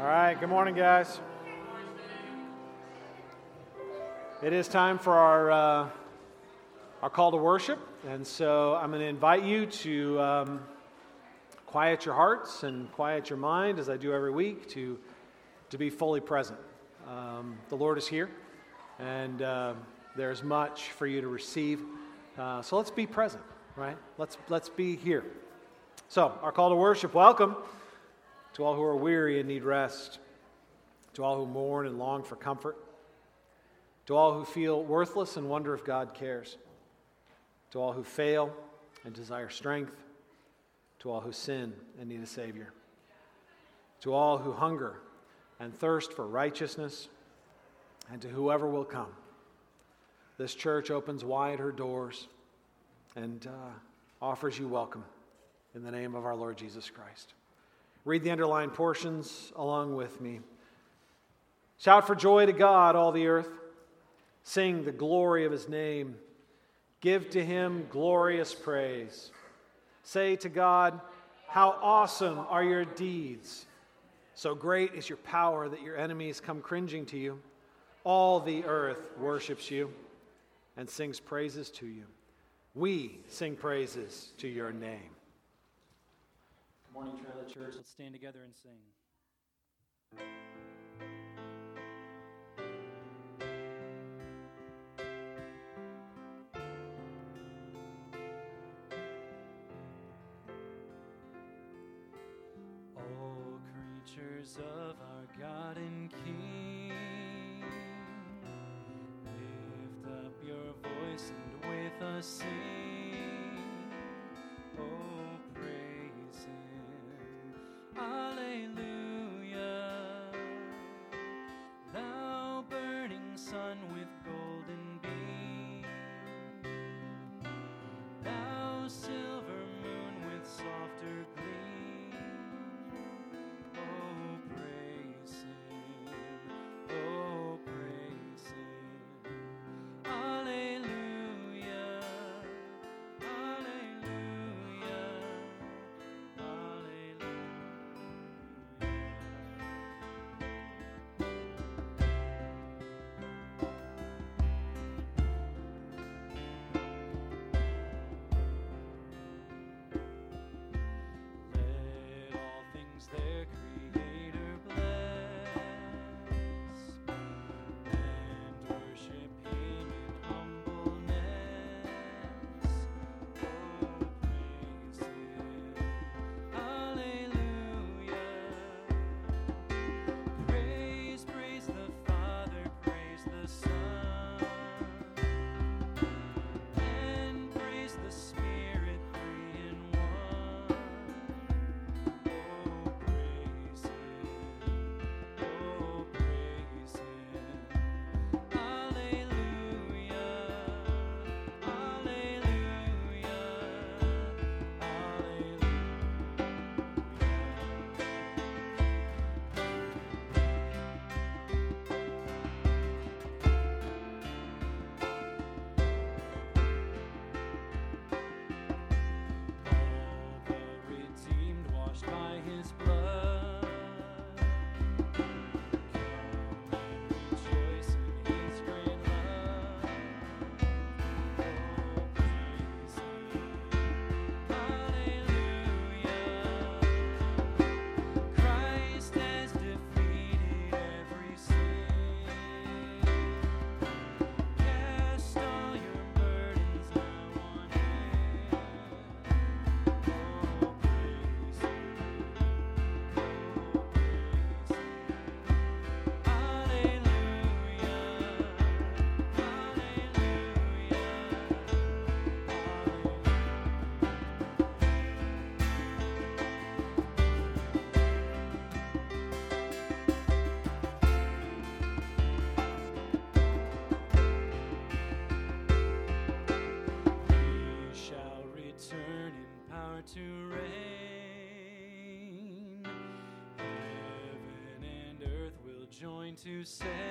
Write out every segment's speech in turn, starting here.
All right, good morning, guys. It is time for our, uh, our call to worship, and so I'm going to invite you to um, quiet your hearts and quiet your mind as I do every week to, to be fully present. Um, the Lord is here, and uh, there's much for you to receive. Uh, so let's be present, right? Let's, let's be here. So, our call to worship welcome to all who are weary and need rest, to all who mourn and long for comfort, to all who feel worthless and wonder if God cares, to all who fail and desire strength, to all who sin and need a Savior, to all who hunger and thirst for righteousness, and to whoever will come. This church opens wide her doors and uh, offers you welcome in the name of our Lord Jesus Christ. Read the underlined portions along with me. Shout for joy to God, all the earth. Sing the glory of his name. Give to him glorious praise. Say to God, How awesome are your deeds! So great is your power that your enemies come cringing to you. All the earth worships you and sings praises to you. We sing praises to your name. Morning Trailhead Church, let's stand together and sing. All creatures of our God and King, lift up your voice and with us sing. To say,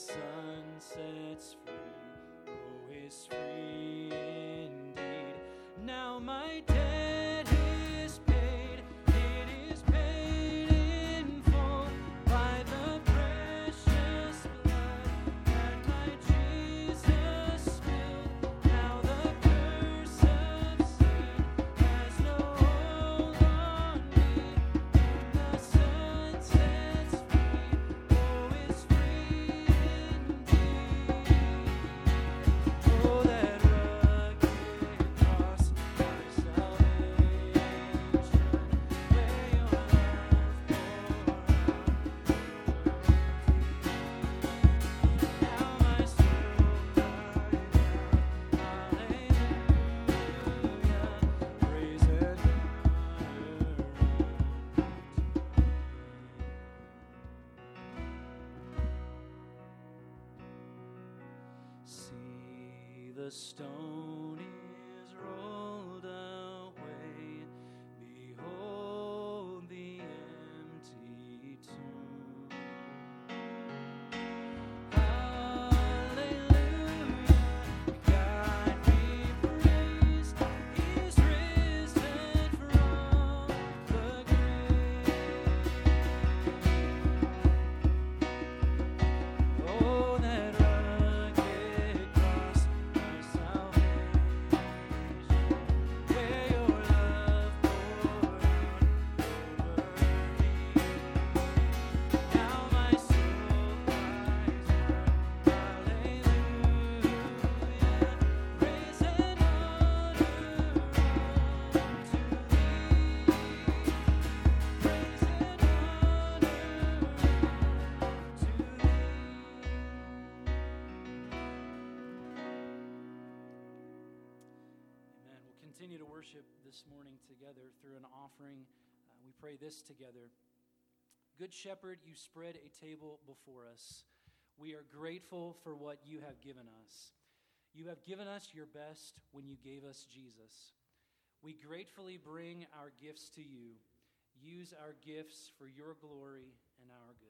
sun sets free, oh, is free. This pray this together. Good Shepherd, you spread a table before us. We are grateful for what you have given us. You have given us your best when you gave us Jesus. We gratefully bring our gifts to you. Use our gifts for your glory and our good.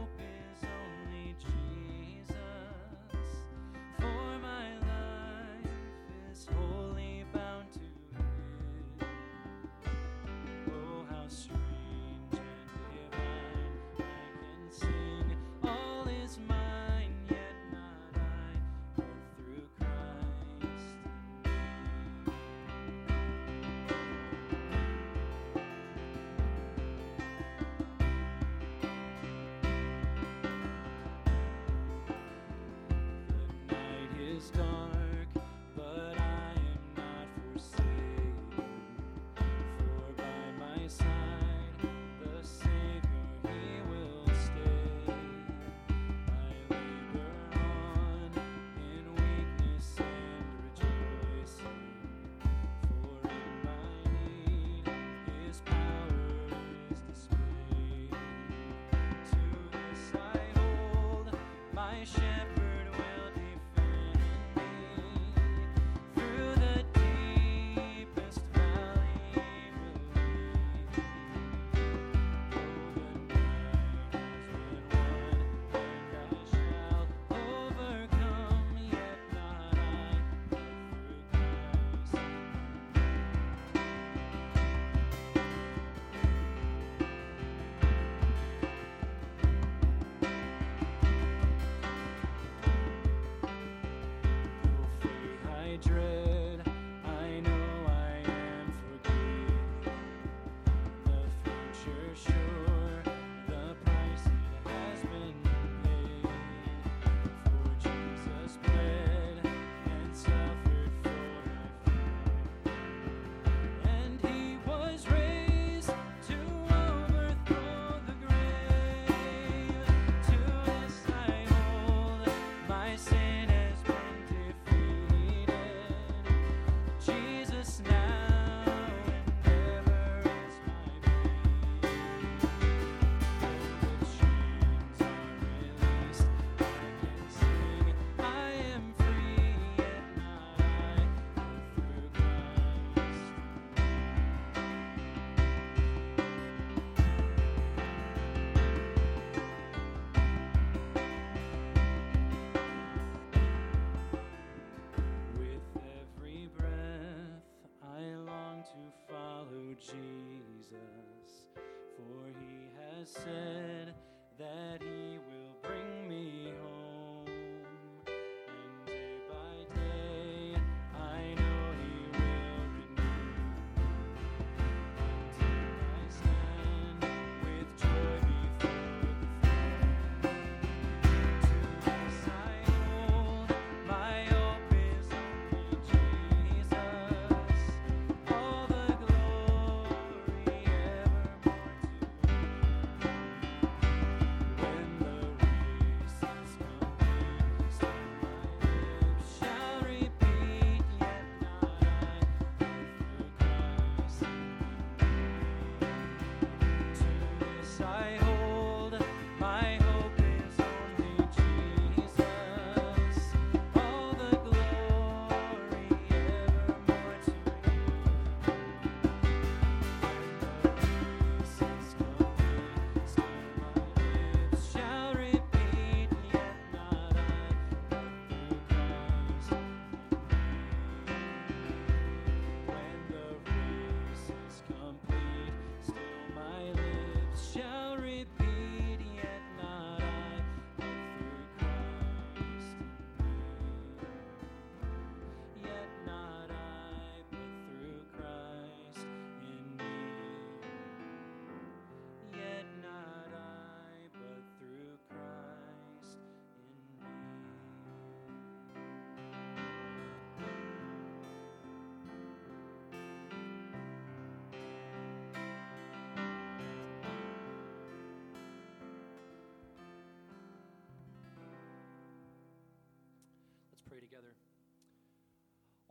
Pray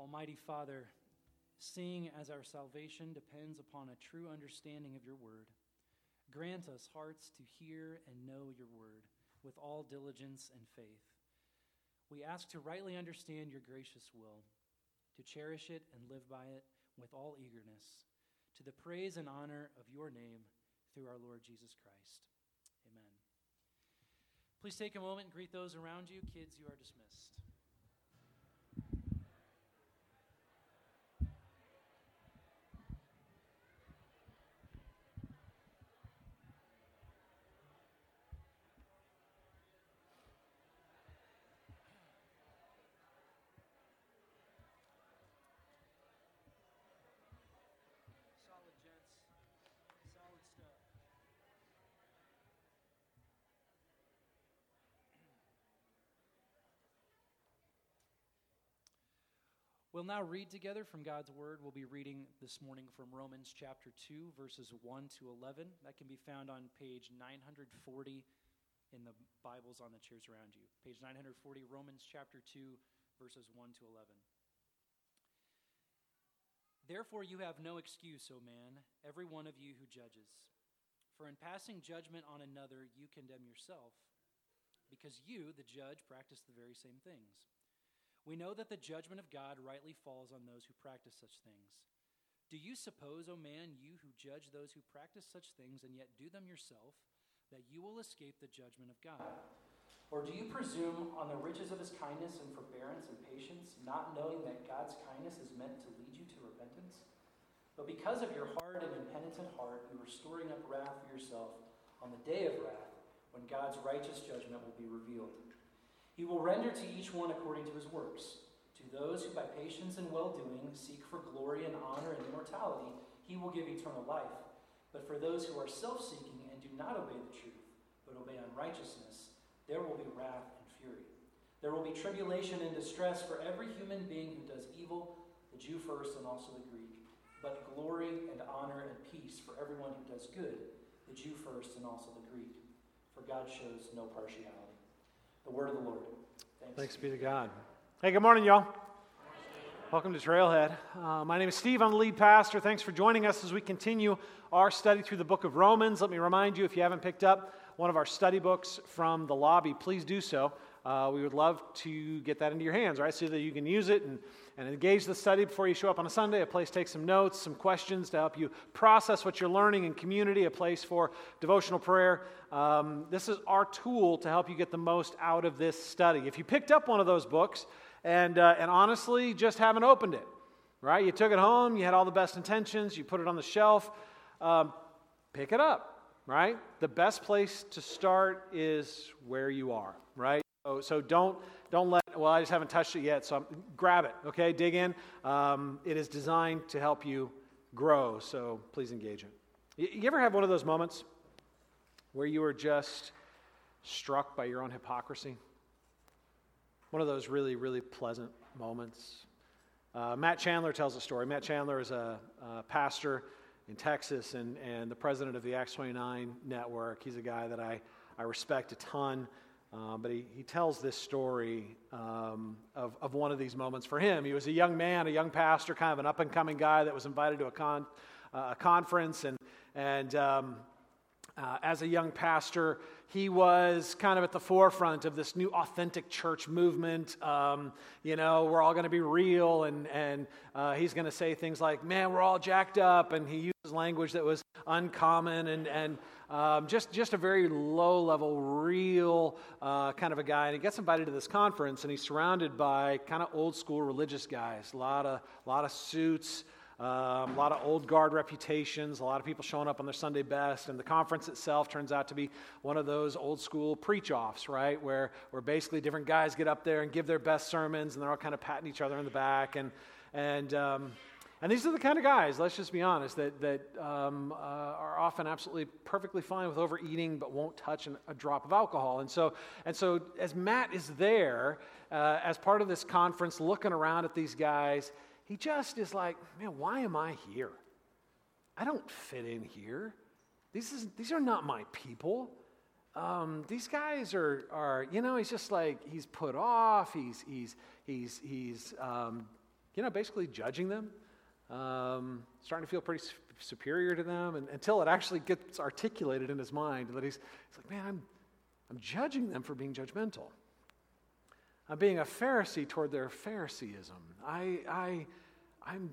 Almighty Father, seeing as our salvation depends upon a true understanding of your word, grant us hearts to hear and know your word with all diligence and faith. We ask to rightly understand your gracious will, to cherish it and live by it with all eagerness, to the praise and honor of your name through our Lord Jesus Christ. Amen. Please take a moment and greet those around you. Kids, you are dismissed. We'll now read together from God's Word. We'll be reading this morning from Romans chapter 2, verses 1 to 11. That can be found on page 940 in the Bibles on the chairs around you. Page 940, Romans chapter 2, verses 1 to 11. Therefore, you have no excuse, O man, every one of you who judges. For in passing judgment on another, you condemn yourself. because you, the judge, practice the very same things. We know that the judgment of God rightly falls on those who practice such things. Do you suppose, O oh man, you who judge those who practice such things and yet do them yourself, that you will escape the judgment of God? Or do you presume on the riches of his kindness and forbearance and patience, not knowing that God's kindness is meant to lead you to repentance? But because of your hard and impenitent heart, you are storing up wrath for yourself on the day of wrath, when God's righteous judgment will be revealed. He will render to each one according to his works. To those who by patience and well doing seek for glory and honor and immortality, he will give eternal life. But for those who are self seeking and do not obey the truth, but obey unrighteousness, there will be wrath and fury. There will be tribulation and distress for every human being who does evil, the Jew first and also the Greek, but glory and honor and peace for everyone who does good, the Jew first and also the Greek. For God shows no partiality. The word of the Lord. Thanks, Thanks be to God. Hey, good morning, y'all. Welcome to Trailhead. Uh, my name is Steve. I'm the lead pastor. Thanks for joining us as we continue our study through the book of Romans. Let me remind you, if you haven't picked up one of our study books from the lobby, please do so. Uh, we would love to get that into your hands, right, so that you can use it and, and engage the study before you show up on a Sunday. A place to take some notes, some questions to help you process what you're learning in community, a place for devotional prayer. Um, this is our tool to help you get the most out of this study. If you picked up one of those books and, uh, and honestly just haven't opened it, right? You took it home, you had all the best intentions, you put it on the shelf, um, pick it up right? The best place to start is where you are, right? So, so don't don't let well I just haven't touched it yet, so I'm, grab it, okay? Dig in. Um, it is designed to help you grow, so please engage it. You, ever have one of those moments where you are just struck by your own hypocrisy? One of those really really pleasant moments. Uh, Matt Chandler tells a story. Matt Chandler is a, a pastor in Texas and, and the president of the Acts 29 network. He's a guy that I, I respect a ton. Uh, but he, he tells this story um, of, of one of these moments for him. He was a young man, a young pastor, kind of an up and coming guy that was invited to a, con, uh, a conference. And, and um, uh, as a young pastor, he was kind of at the forefront of this new authentic church movement. Um, you know, we're all going to be real, and, and uh, he's going to say things like, man, we're all jacked up. And he language that was uncommon and, and um, just, just a very low level, real uh, kind of a guy. And he gets invited to this conference, and he's surrounded by kind of old school religious guys, a lot of, lot of suits. Um, a lot of old guard reputations, a lot of people showing up on their Sunday best, and the conference itself turns out to be one of those old school preach offs, right? Where, where basically different guys get up there and give their best sermons, and they're all kind of patting each other in the back. And, and, um, and these are the kind of guys, let's just be honest, that, that um, uh, are often absolutely perfectly fine with overeating but won't touch an, a drop of alcohol. And so, and so as Matt is there uh, as part of this conference looking around at these guys, he just is like, man, why am I here? I don't fit in here. These, is, these are not my people. Um, these guys are, are, you know, he's just like, he's put off. He's, he's, he's, he's um, you know, basically judging them, um, starting to feel pretty superior to them and, until it actually gets articulated in his mind that he's, he's like, man, I'm, I'm judging them for being judgmental. I'm being a Pharisee toward their Phariseeism. I, I, I'm,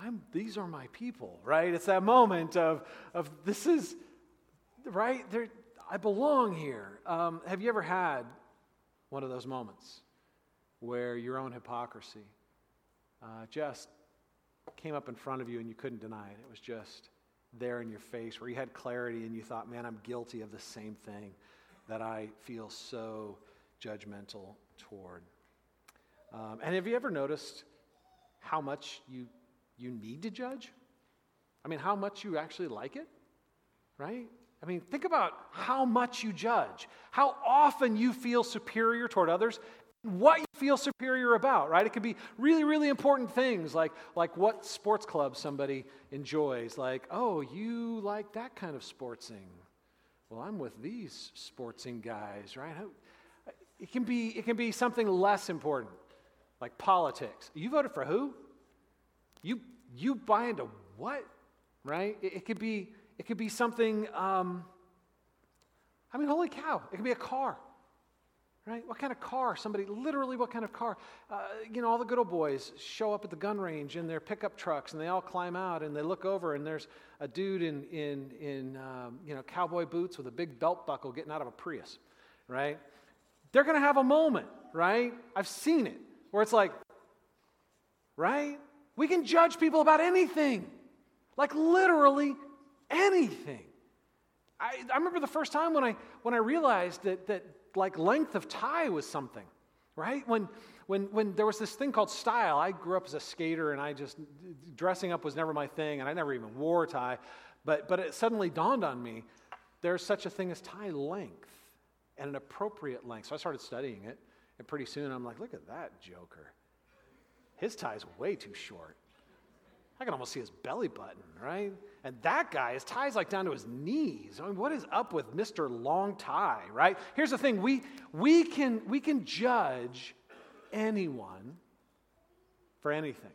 I'm, these are my people, right? It's that moment of, of this is, right? I belong here. Um, have you ever had one of those moments where your own hypocrisy uh, just came up in front of you and you couldn't deny it? It was just there in your face, where you had clarity and you thought, man, I'm guilty of the same thing that I feel so judgmental toward. Um, and have you ever noticed how much you, you need to judge? I mean, how much you actually like it, right? I mean, think about how much you judge, how often you feel superior toward others, what you feel superior about, right? It could be really, really important things like, like what sports club somebody enjoys, like, oh, you like that kind of sportsing. Well, I'm with these sportsing guys, right? It can be, it can be something less important, like politics. You voted for who? You, you buy into what? Right? It, it could be, it could be something, um, I mean, holy cow, it could be a car. Right? What kind of car? Somebody, literally, what kind of car? Uh, you know, all the good old boys show up at the gun range in their pickup trucks and they all climb out and they look over and there's a dude in, in, in um, you know, cowboy boots with a big belt buckle getting out of a Prius, right? They're going to have a moment, right? I've seen it where it's like, right? We can judge people about anything, like literally anything. I, I remember the first time when I, when I realized that, that like length of tie was something, right? When, when, when there was this thing called style, I grew up as a skater and I just, dressing up was never my thing and I never even wore a tie. But, but it suddenly dawned on me there's such a thing as tie length and an appropriate length. So I started studying it. And pretty soon I'm like, look at that joker. His tie's way too short. I can almost see his belly button, right? And that guy, his tie's like down to his knees. I mean, what is up with Mr. Long Tie, right? Here's the thing we, we, can, we can judge anyone for anything.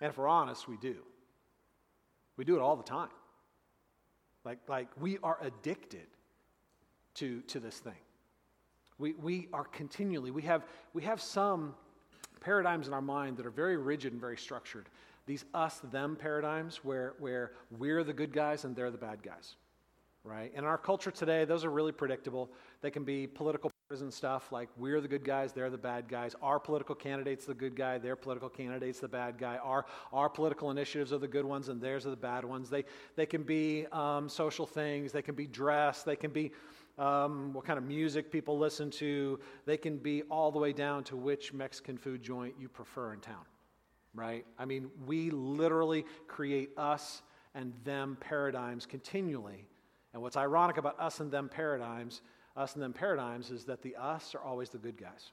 And if we're honest, we do. We do it all the time. Like, like we are addicted to, to this thing. We, we are continually, we have, we have some paradigms in our mind that are very rigid and very structured these us them paradigms where, where we're the good guys and they're the bad guys right? In our culture today those are really predictable. They can be political partisan stuff like we're the good guys they're the bad guys. Our political candidates the good guy their political candidates the bad guy. Our, our political initiatives are the good ones and theirs are the bad ones. They, they can be um, social things they can be dress they can be um, what kind of music people listen to. They can be all the way down to which mexican food joint you prefer in town right? I mean, we literally create us and them paradigms continually. And what's ironic about us and them paradigms, us and them paradigms, is that the us are always the good guys.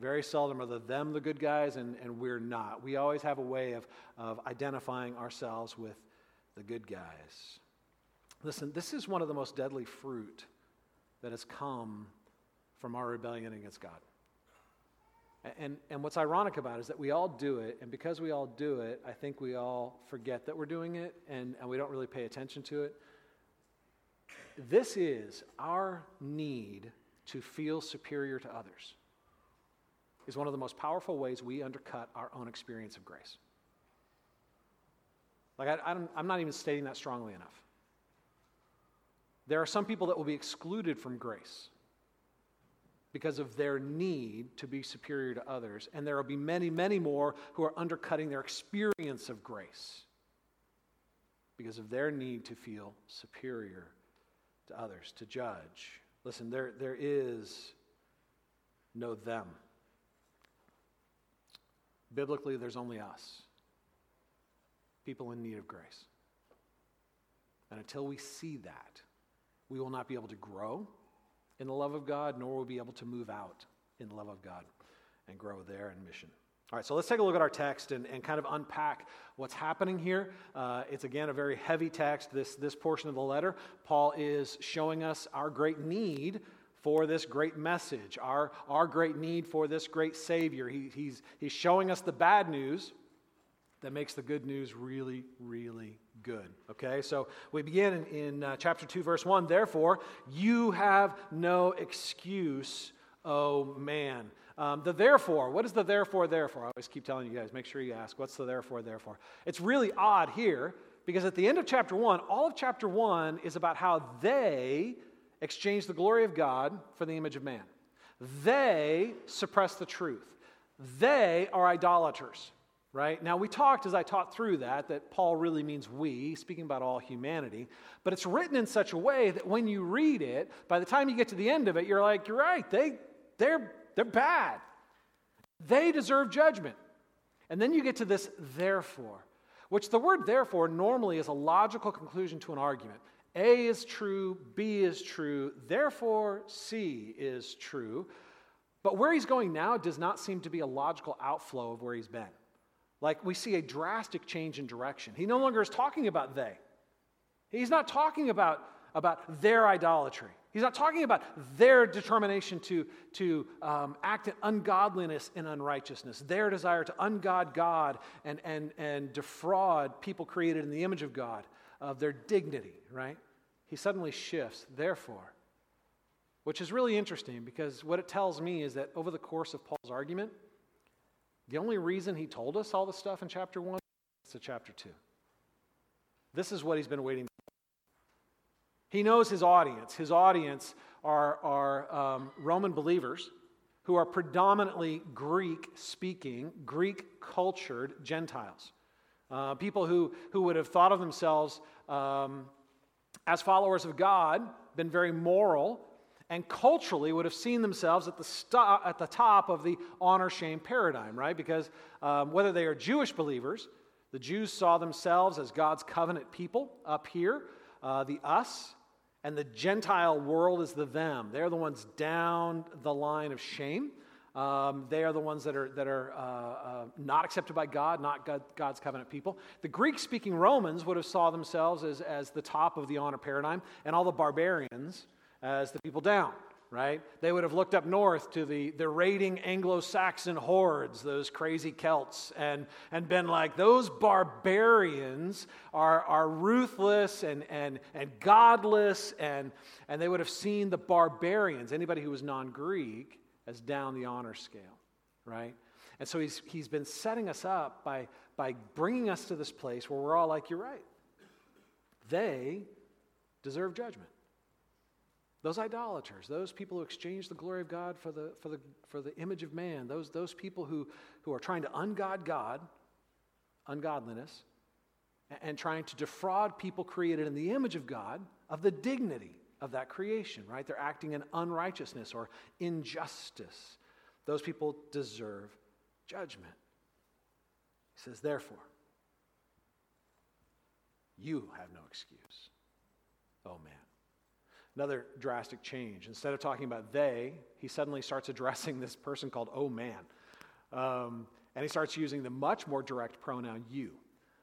Very seldom are the them the good guys, and, and we're not. We always have a way of, of identifying ourselves with the good guys. Listen, this is one of the most deadly fruit that has come from our rebellion against God. And, and what's ironic about it is that we all do it, and because we all do it, I think we all forget that we're doing it and, and we don't really pay attention to it. This is our need to feel superior to others, is one of the most powerful ways we undercut our own experience of grace. Like, I, I I'm not even stating that strongly enough. There are some people that will be excluded from grace because of their need to be superior to others. And there will be many, many more who are undercutting their experience of grace because of their need to feel superior to others, to judge. Listen, there, there is no them. Biblically, there's only us, people in need of grace. And until we see that, we will not be able to grow in the love of God, nor will we be able to move out in the love of God and grow there in mission. All right, so let's take a look at our text and, and kind of unpack what's happening here. Uh, it's again a very heavy text, this, this portion of the letter. Paul is showing us our great need for this great message, our, our great need for this great Savior. He, he's, he's showing us the bad news that makes the good news really, really good. Okay, so we begin in, in uh, chapter 2, verse 1. Therefore, you have no excuse, oh man. Um, the therefore, what is the therefore, therefore? I always keep telling you guys, make sure you ask, what's the therefore, therefore? It's really odd here because at the end of chapter 1, all of chapter 1 is about how they exchange the glory of God for the image of man. They suppress the truth. They are idolaters right? Now, we talked as I taught through that, that Paul really means we, speaking about all humanity, but it's written in such a way that when you read it, by the time you get to the end of it, you're like, you're right, they, they're, they're bad. They deserve judgment. And then you get to this therefore, which the word therefore normally is a logical conclusion to an argument. A is true, B is true, therefore C is true. But where he's going now does not seem to be a logical outflow of where he's been. Like we see a drastic change in direction. He no longer is talking about they. He's not talking about, about their idolatry. He's not talking about their determination to, to um, act in ungodliness and unrighteousness, their desire to ungod God and, and, and defraud people created in the image of God of their dignity, right? He suddenly shifts. Therefore, which is really interesting because what it tells me is that over the course of Paul's argument, the only reason he told us all the stuff in chapter 1 is to chapter 2. This is what he's been waiting for. He knows his audience. His audience are, are um, Roman believers who are predominantly Greek speaking, Greek cultured Gentiles. Uh, people who, who would have thought of themselves um, as followers of God, been very moral, and culturally would have seen themselves at the, st- at the top of the honor shame paradigm, right? Because um, whether they are Jewish believers, the Jews saw themselves as God's covenant people up here, uh, the us, and the Gentile world is the them. They're the ones down the line of shame. Um, they are the ones that are, that are uh, uh, not accepted by God, not God, God's covenant people. The Greek speaking Romans would have saw themselves as, as the top of the honor paradigm, and all the barbarians as the people down, right? They would have looked up north to the, the raiding Anglo Saxon hordes, those crazy Celts, and, and been like, those barbarians are, are ruthless and, and, and godless, and, and they would have seen the barbarians, anybody who was non Greek, as down the honor scale, right? And so he's, he's been setting us up by, by bringing us to this place where we're all like, you're right. They deserve judgment. Those idolaters, those people who exchange the glory of God for the, for the, for the image of man, those, those people who, who are trying to ungod God, ungodliness, and, and trying to defraud people created in the image of God of the dignity of that creation, right? They're acting in unrighteousness or injustice. Those people deserve judgment. He says, therefore, you have no excuse. Oh, man. Another drastic change. Instead of talking about they, he suddenly starts addressing this person called oh man. Um, and he starts using the much more direct pronoun you.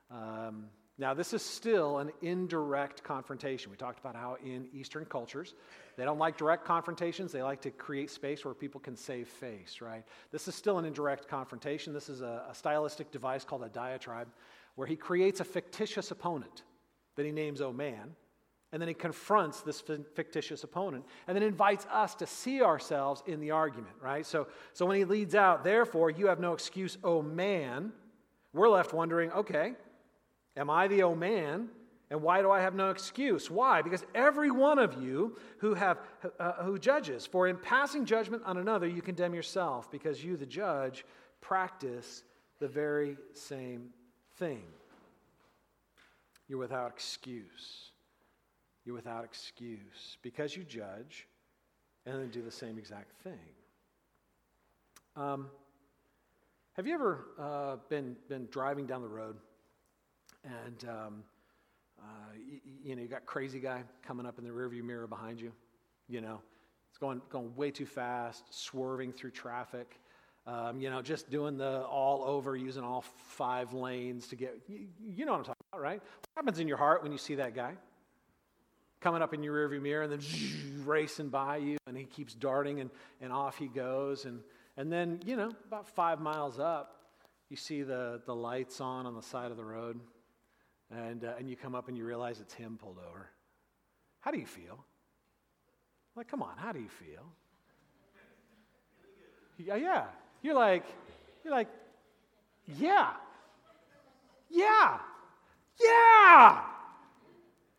Um, now, this is still an indirect confrontation. We talked about how in Eastern cultures, they don't like direct confrontations. They like to create space where people can save face, right? This is still an indirect confrontation. This is a, a stylistic device called a diatribe, where he creates a fictitious opponent that he names, oh man, and then he confronts this fictitious opponent and then invites us to see ourselves in the argument, right? So, so when he leads out, therefore, you have no excuse, oh man, we're left wondering, okay, am I the oh man? And why do I have no excuse? Why? Because every one of you who, have, uh, who judges, for in passing judgment on another, you condemn yourself, because you, the judge, practice the very same thing. You're without excuse. You're without excuse because you judge and then do the same exact thing. Um, have you ever uh, been, been driving down the road and um, uh, you, you, know you got crazy guy coming up in the rearview mirror behind you? You know, it's going, going way too fast, swerving through traffic. Um, you know, just doing the all over, using all five lanes to get, you, you know what I'm talking about, right? What happens in your heart when you see that guy? Coming up in your rearview mirror and then racing by you and he keeps darting and, and off he goes. And, and then you know about five miles up you see the, the lights on on the side of the road. And, uh, and you come up and you realize it's him pulled over. How do you feel? Like come on how do you feel? Yeah yeah. You're like you're like yeah. Yeah. Yeah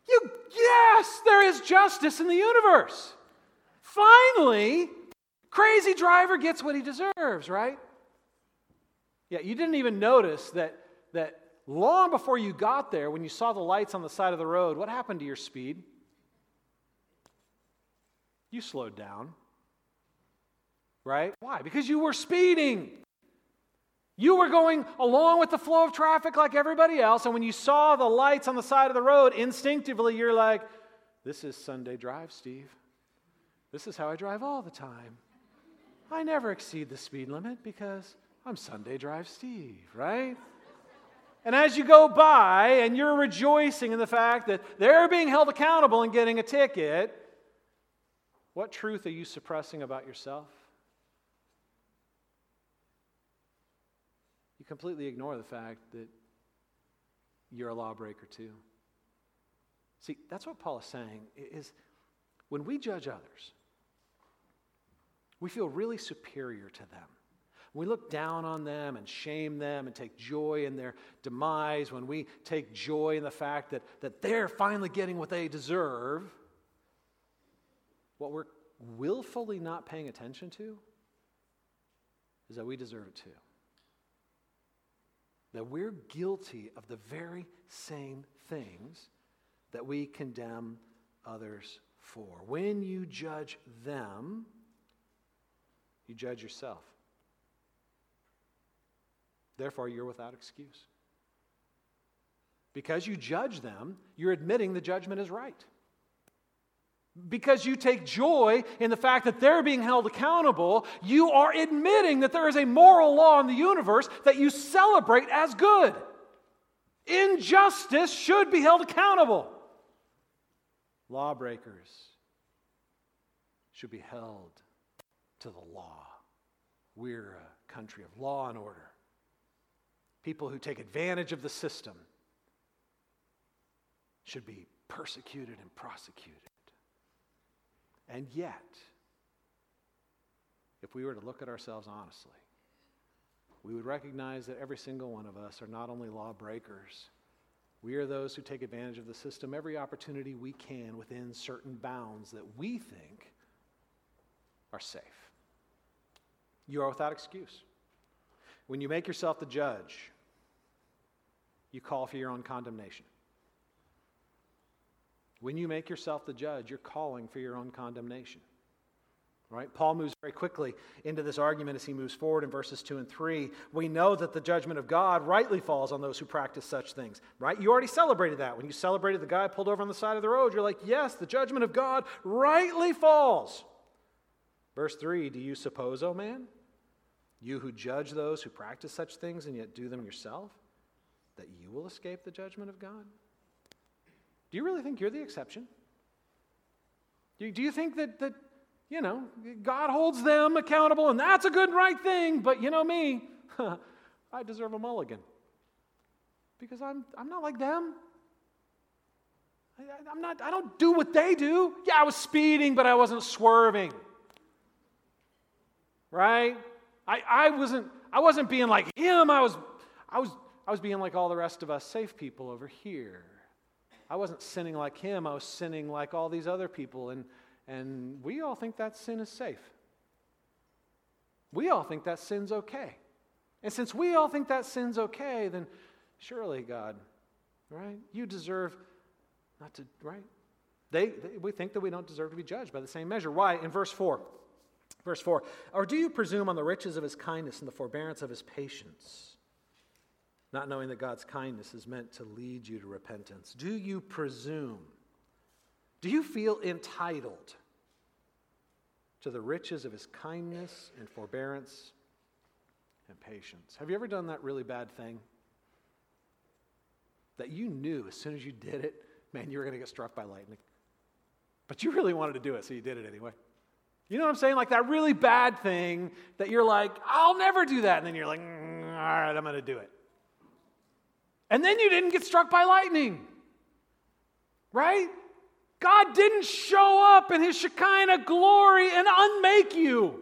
you, yes, there is justice in the universe. Finally, crazy driver gets what he deserves, right? Yeah, you didn't even notice that, that long before you got there, when you saw the lights on the side of the road, what happened to your speed? You slowed down. Right? Why? Because you were speeding. You were going along with the flow of traffic like everybody else, and when you saw the lights on the side of the road, instinctively you're like, This is Sunday drive, Steve. This is how I drive all the time. I never exceed the speed limit because I'm Sunday drive Steve, right? And as you go by and you're rejoicing in the fact that they're being held accountable and getting a ticket, what truth are you suppressing about yourself? You completely ignore the fact that you're a lawbreaker too. See, that's what Paul is saying is when we judge others, We feel really superior to them. We look down on them and shame them and take joy in their demise, when we take joy in the fact that, that they're finally getting what they deserve, what we're willfully not paying attention to is that we deserve it too. That we're guilty of the very same things that we condemn others for. When you judge them, you judge yourself. Therefore, you're without excuse. Because you judge them, you're admitting the judgment is right. Because you take joy in the fact that they're being held accountable, you are admitting that there is a moral law in the universe that you celebrate as good. Injustice should be held accountable. Lawbreakers should be held to the law. We're a country of law and order people who take advantage of the system should be persecuted and prosecuted. And yet, if we were to look at ourselves honestly, we would recognize that every single one of us are not only lawbreakers, we are those who take advantage of the system every opportunity we can within certain bounds that we think are safe. You are without excuse. When you make yourself the judge, you call for your own condemnation. When you make yourself the judge, you're calling for your own condemnation. Right? Paul moves very quickly into this argument as he moves forward in verses 2 and 3. We know that the judgment of God rightly falls on those who practice such things. Right? You already celebrated that. When you celebrated the guy pulled over on the side of the road, you're like, yes, the judgment of God rightly falls. Verse 3 Do you suppose, O oh man, you who judge those who practice such things and yet do them yourself? that you will escape the judgment of God? Do you really think you're the exception? Do you, do you think that, that, you know, God holds them accountable and that's a good and right thing, but you know me, I deserve a mulligan because I'm, I'm not like them. I, I'm not, I don't do what they do. Yeah, I was speeding, but I wasn't swerving. Right? I, I wasn't I wasn't being like him. I was I was I was being like all the rest of us safe people over here. I wasn't sinning like him, I was sinning like all these other people. And, and we all think that sin is safe. We all think that sin's okay. And since we all think that sin's okay, then surely, God, right? You deserve not to, right? They, they, we think that we don't deserve to be judged by the same measure. Why? In verse 4. Verse 4 Or do you presume on the riches of his kindness and the forbearance of his patience? Not knowing that God's kindness is meant to lead you to repentance? Do you presume? Do you feel entitled to the riches of his kindness and forbearance and patience? Have you ever done that really bad thing? That you knew as soon as you did it, man, you were going to get struck by lightning. But you really wanted to do it, so you did it anyway. You know what I'm saying? Like that really bad thing that you're like, I'll never do that. And then you're like, mm, all right, I'm going to do it. And then you didn't get struck by lightning. Right? God didn't show up in his Shekinah glory and unmake you.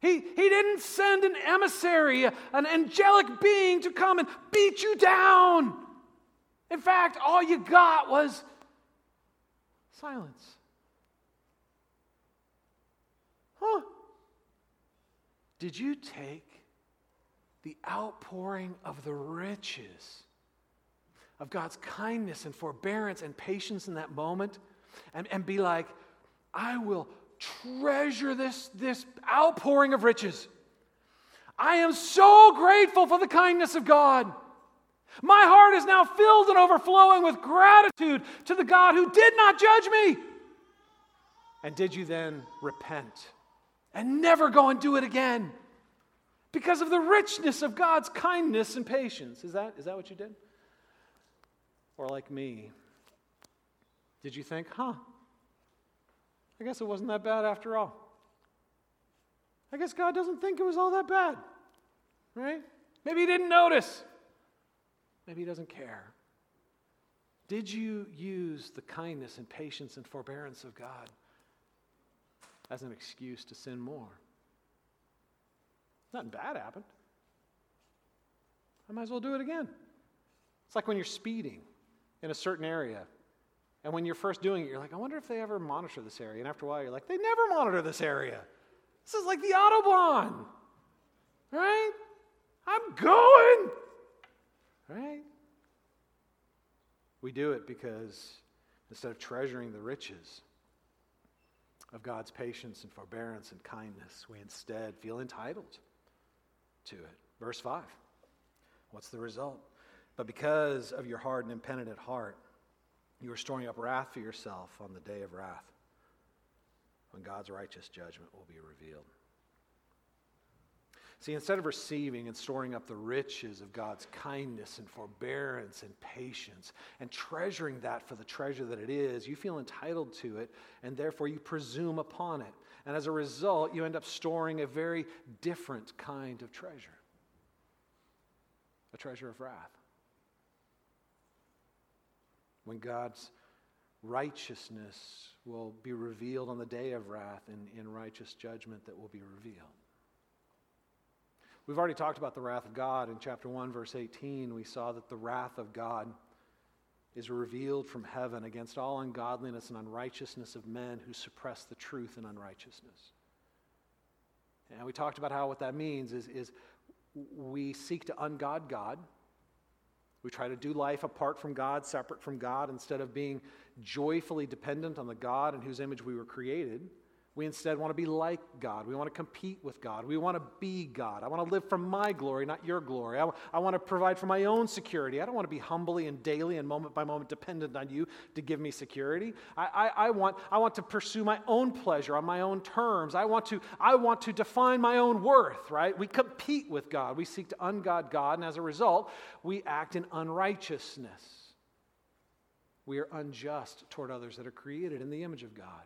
He, he didn't send an emissary, an angelic being to come and beat you down. In fact, all you got was silence. Huh? Did you take the outpouring of the riches of God's kindness and forbearance and patience in that moment and, and be like, I will treasure this, this outpouring of riches. I am so grateful for the kindness of God. My heart is now filled and overflowing with gratitude to the God who did not judge me. And did you then repent and never go and do it again? Because of the richness of God's kindness and patience. Is that, is that what you did? Or like me, did you think, huh, I guess it wasn't that bad after all? I guess God doesn't think it was all that bad, right? Maybe He didn't notice. Maybe He doesn't care. Did you use the kindness and patience and forbearance of God as an excuse to sin more. Nothing bad happened. I might as well do it again. It's like when you're speeding in a certain area. And when you're first doing it, you're like, I wonder if they ever monitor this area. And after a while, you're like, they never monitor this area. This is like the Autobahn. Right? I'm going. Right? We do it because instead of treasuring the riches of God's patience and forbearance and kindness, we instead feel entitled to it. Verse 5. What's the result? But because of your hard and impenitent heart, you are storing up wrath for yourself on the day of wrath, when God's righteous judgment will be revealed. See, instead of receiving and storing up the riches of God's kindness and forbearance and patience and treasuring that for the treasure that it is, you feel entitled to it and therefore you presume upon it. And as a result, you end up storing a very different kind of treasure a treasure of wrath. When God's righteousness will be revealed on the day of wrath in, in righteous judgment that will be revealed. We've already talked about the wrath of God in chapter 1, verse 18. We saw that the wrath of God is revealed from heaven against all ungodliness and unrighteousness of men who suppress the truth in unrighteousness. And we talked about how what that means is, is we seek to ungod God. We try to do life apart from God, separate from God, instead of being joyfully dependent on the God in whose image we were created. We instead want to be like God. We want to compete with God. We want to be God. I want to live for my glory, not your glory. I, I want to provide for my own security. I don't want to be humbly and daily and moment by moment dependent on you to give me security. I, I, I, want, I want to pursue my own pleasure on my own terms. I want, to, I want to define my own worth, right? We compete with God. We seek to ungod God, and as a result, we act in unrighteousness. We are unjust toward others that are created in the image of God.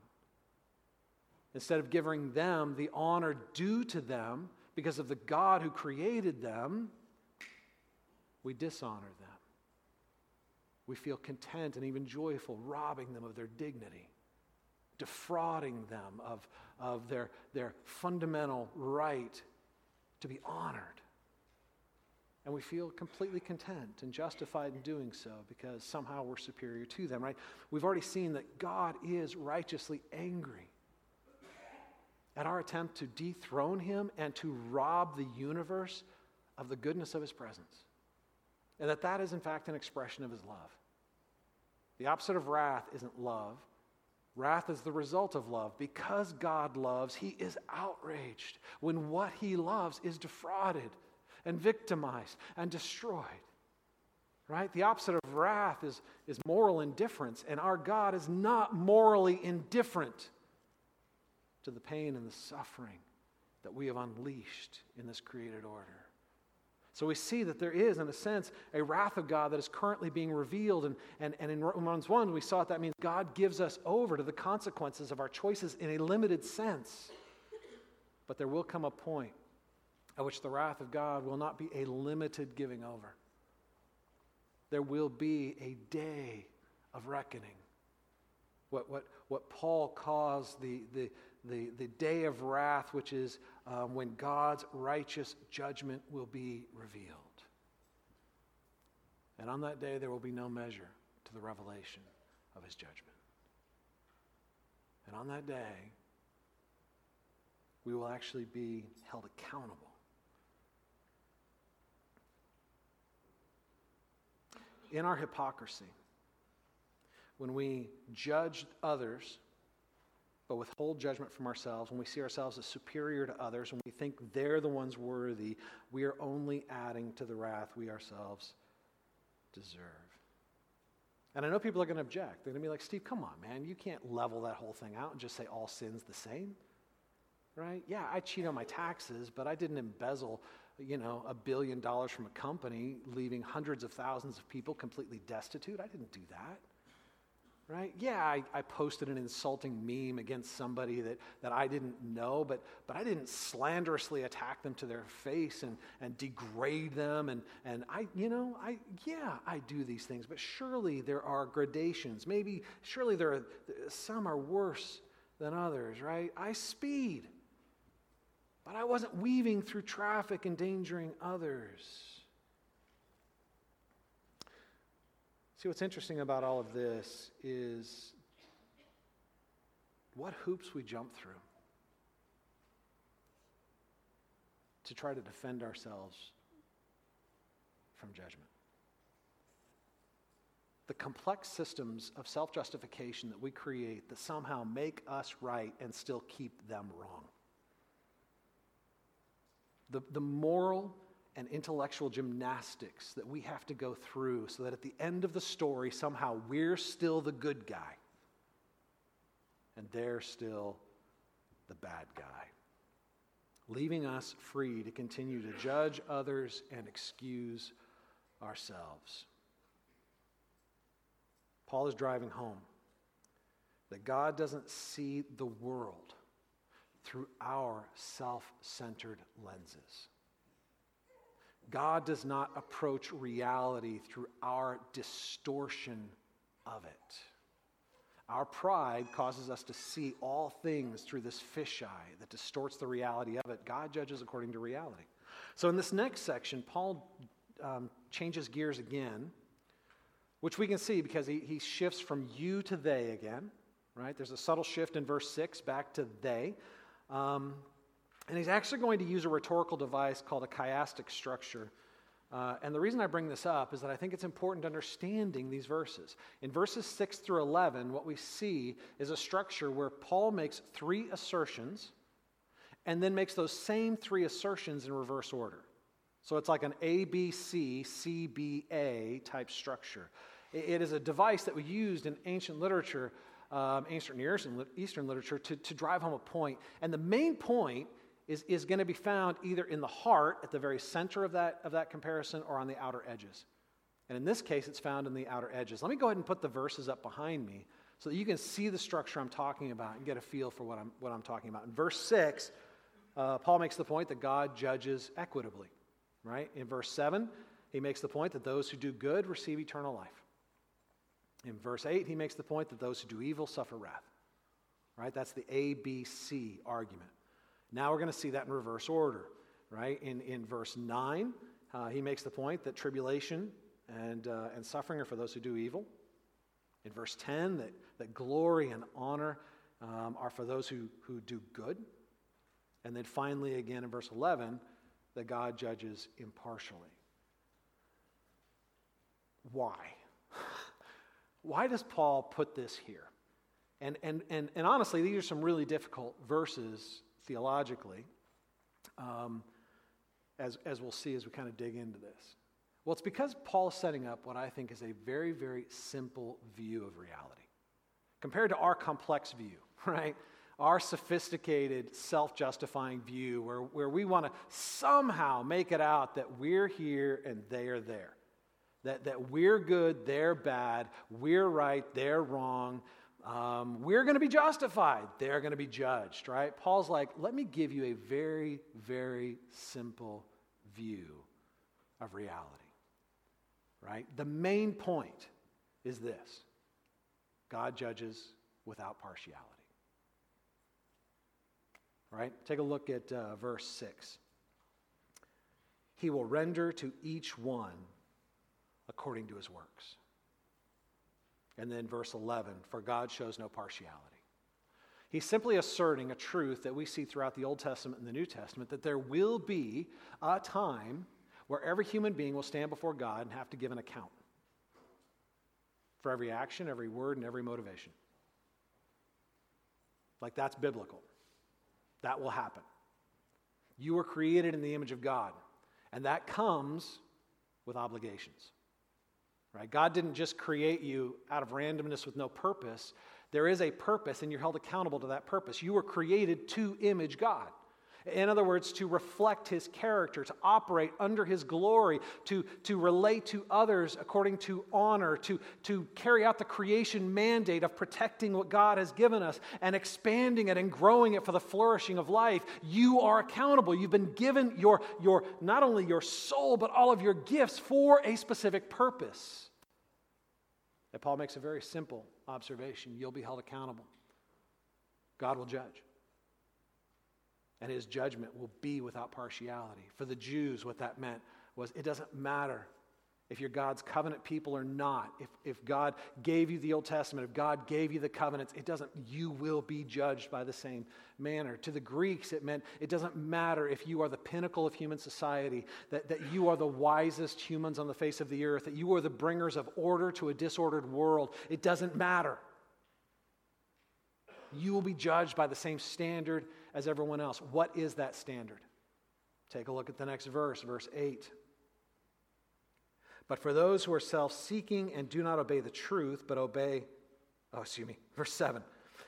Instead of giving them the honor due to them because of the God who created them, we dishonor them. We feel content and even joyful, robbing them of their dignity, defrauding them of, of their, their fundamental right to be honored. And we feel completely content and justified in doing so because somehow we're superior to them, right? We've already seen that God is righteously angry at our attempt to dethrone him and to rob the universe of the goodness of his presence. And that that is, in fact, an expression of his love. The opposite of wrath isn't love. Wrath is the result of love. Because God loves, he is outraged when what he loves is defrauded and victimized and destroyed. Right? The opposite of wrath is, is moral indifference, and our God is not morally indifferent to the pain and the suffering that we have unleashed in this created order. So we see that there is, in a sense, a wrath of God that is currently being revealed. And, and, and in Romans 1, we saw that that means God gives us over to the consequences of our choices in a limited sense. But there will come a point at which the wrath of God will not be a limited giving over. There will be a day of reckoning. What, what, what Paul calls the, the, the, the day of wrath, which is um, when God's righteous judgment will be revealed. And on that day, there will be no measure to the revelation of his judgment. And on that day, we will actually be held accountable. In our hypocrisy, when we judge others but withhold judgment from ourselves, when we see ourselves as superior to others, when we think they're the ones worthy, we are only adding to the wrath we ourselves deserve. And I know people are going to object. They're going to be like, Steve, come on, man. You can't level that whole thing out and just say all sin's the same. Right? Yeah, I cheat on my taxes, but I didn't embezzle, you know, a billion dollars from a company, leaving hundreds of thousands of people completely destitute. I didn't do that right? Yeah, I, I, posted an insulting meme against somebody that, that I didn't know, but, but I didn't slanderously attack them to their face and, and degrade them. And, and I, you know, I, yeah, I do these things, but surely there are gradations. Maybe, surely there are, some are worse than others, right? I speed, but I wasn't weaving through traffic, endangering others. See, what's interesting about all of this is what hoops we jump through to try to defend ourselves from judgment. The complex systems of self justification that we create that somehow make us right and still keep them wrong. The, the moral and intellectual gymnastics that we have to go through so that at the end of the story, somehow we're still the good guy and they're still the bad guy, leaving us free to continue to judge others and excuse ourselves. Paul is driving home that God doesn't see the world through our self centered lenses. God does not approach reality through our distortion of it. Our pride causes us to see all things through this fisheye that distorts the reality of it. God judges according to reality. So, in this next section, Paul um, changes gears again, which we can see because he, he shifts from you to they again, right? There's a subtle shift in verse 6 back to they. Um, and he's actually going to use a rhetorical device called a chiastic structure. Uh, and the reason I bring this up is that I think it's important understanding these verses. In verses 6 through 11, what we see is a structure where Paul makes three assertions and then makes those same three assertions in reverse order. So it's like an A, B, C, C, B, A type structure. It is a device that we used in ancient literature, um, ancient Near Eastern literature, to, to drive home a point. And the main point is, is going to be found either in the heart, at the very center of that, of that comparison, or on the outer edges. And in this case, it's found in the outer edges. Let me go ahead and put the verses up behind me so that you can see the structure I'm talking about and get a feel for what I'm, what I'm talking about. In verse 6, uh, Paul makes the point that God judges equitably, right? In verse 7, he makes the point that those who do good receive eternal life. In verse 8, he makes the point that those who do evil suffer wrath, right? That's the ABC argument. Now we're going to see that in reverse order, right? In, in verse 9, uh, he makes the point that tribulation and, uh, and suffering are for those who do evil. In verse 10, that, that glory and honor um, are for those who, who do good. And then finally, again in verse 11, that God judges impartially. Why? Why does Paul put this here? And, and, and, and honestly, these are some really difficult verses theologically, um, as, as we'll see as we kind of dig into this? Well, it's because Paul is setting up what I think is a very, very simple view of reality compared to our complex view, right? Our sophisticated, self justifying view where, where we want to somehow make it out that we're here and they are there. That, that we're good, they're bad, we're right, they're wrong, um, we're going to be justified. They're going to be judged, right? Paul's like, let me give you a very, very simple view of reality, right? The main point is this God judges without partiality. Right? Take a look at uh, verse 6. He will render to each one according to his works. And then verse 11 for God shows no partiality. He's simply asserting a truth that we see throughout the Old Testament and the New Testament that there will be a time where every human being will stand before God and have to give an account for every action, every word, and every motivation. Like that's biblical. That will happen. You were created in the image of God, and that comes with obligations. Right? God didn't just create you out of randomness with no purpose. There is a purpose, and you're held accountable to that purpose. You were created to image God. In other words, to reflect his character, to operate under his glory, to, to relate to others according to honor, to, to carry out the creation mandate of protecting what God has given us and expanding it and growing it for the flourishing of life. You are accountable. You've been given your, your not only your soul, but all of your gifts for a specific purpose. And Paul makes a very simple observation you'll be held accountable. God will judge. And his judgment will be without partiality. For the Jews, what that meant was it doesn't matter if you're God's covenant people or not. If, if God gave you the Old Testament, if God gave you the covenants, it doesn't, you will be judged by the same manner. To the Greeks, it meant it doesn't matter if you are the pinnacle of human society, that, that you are the wisest humans on the face of the earth, that you are the bringers of order to a disordered world. It doesn't matter. You will be judged by the same standard as everyone else. What is that standard? Take a look at the next verse, verse 8. But for those who are self seeking and do not obey the truth, but obey, oh, excuse me, verse 7.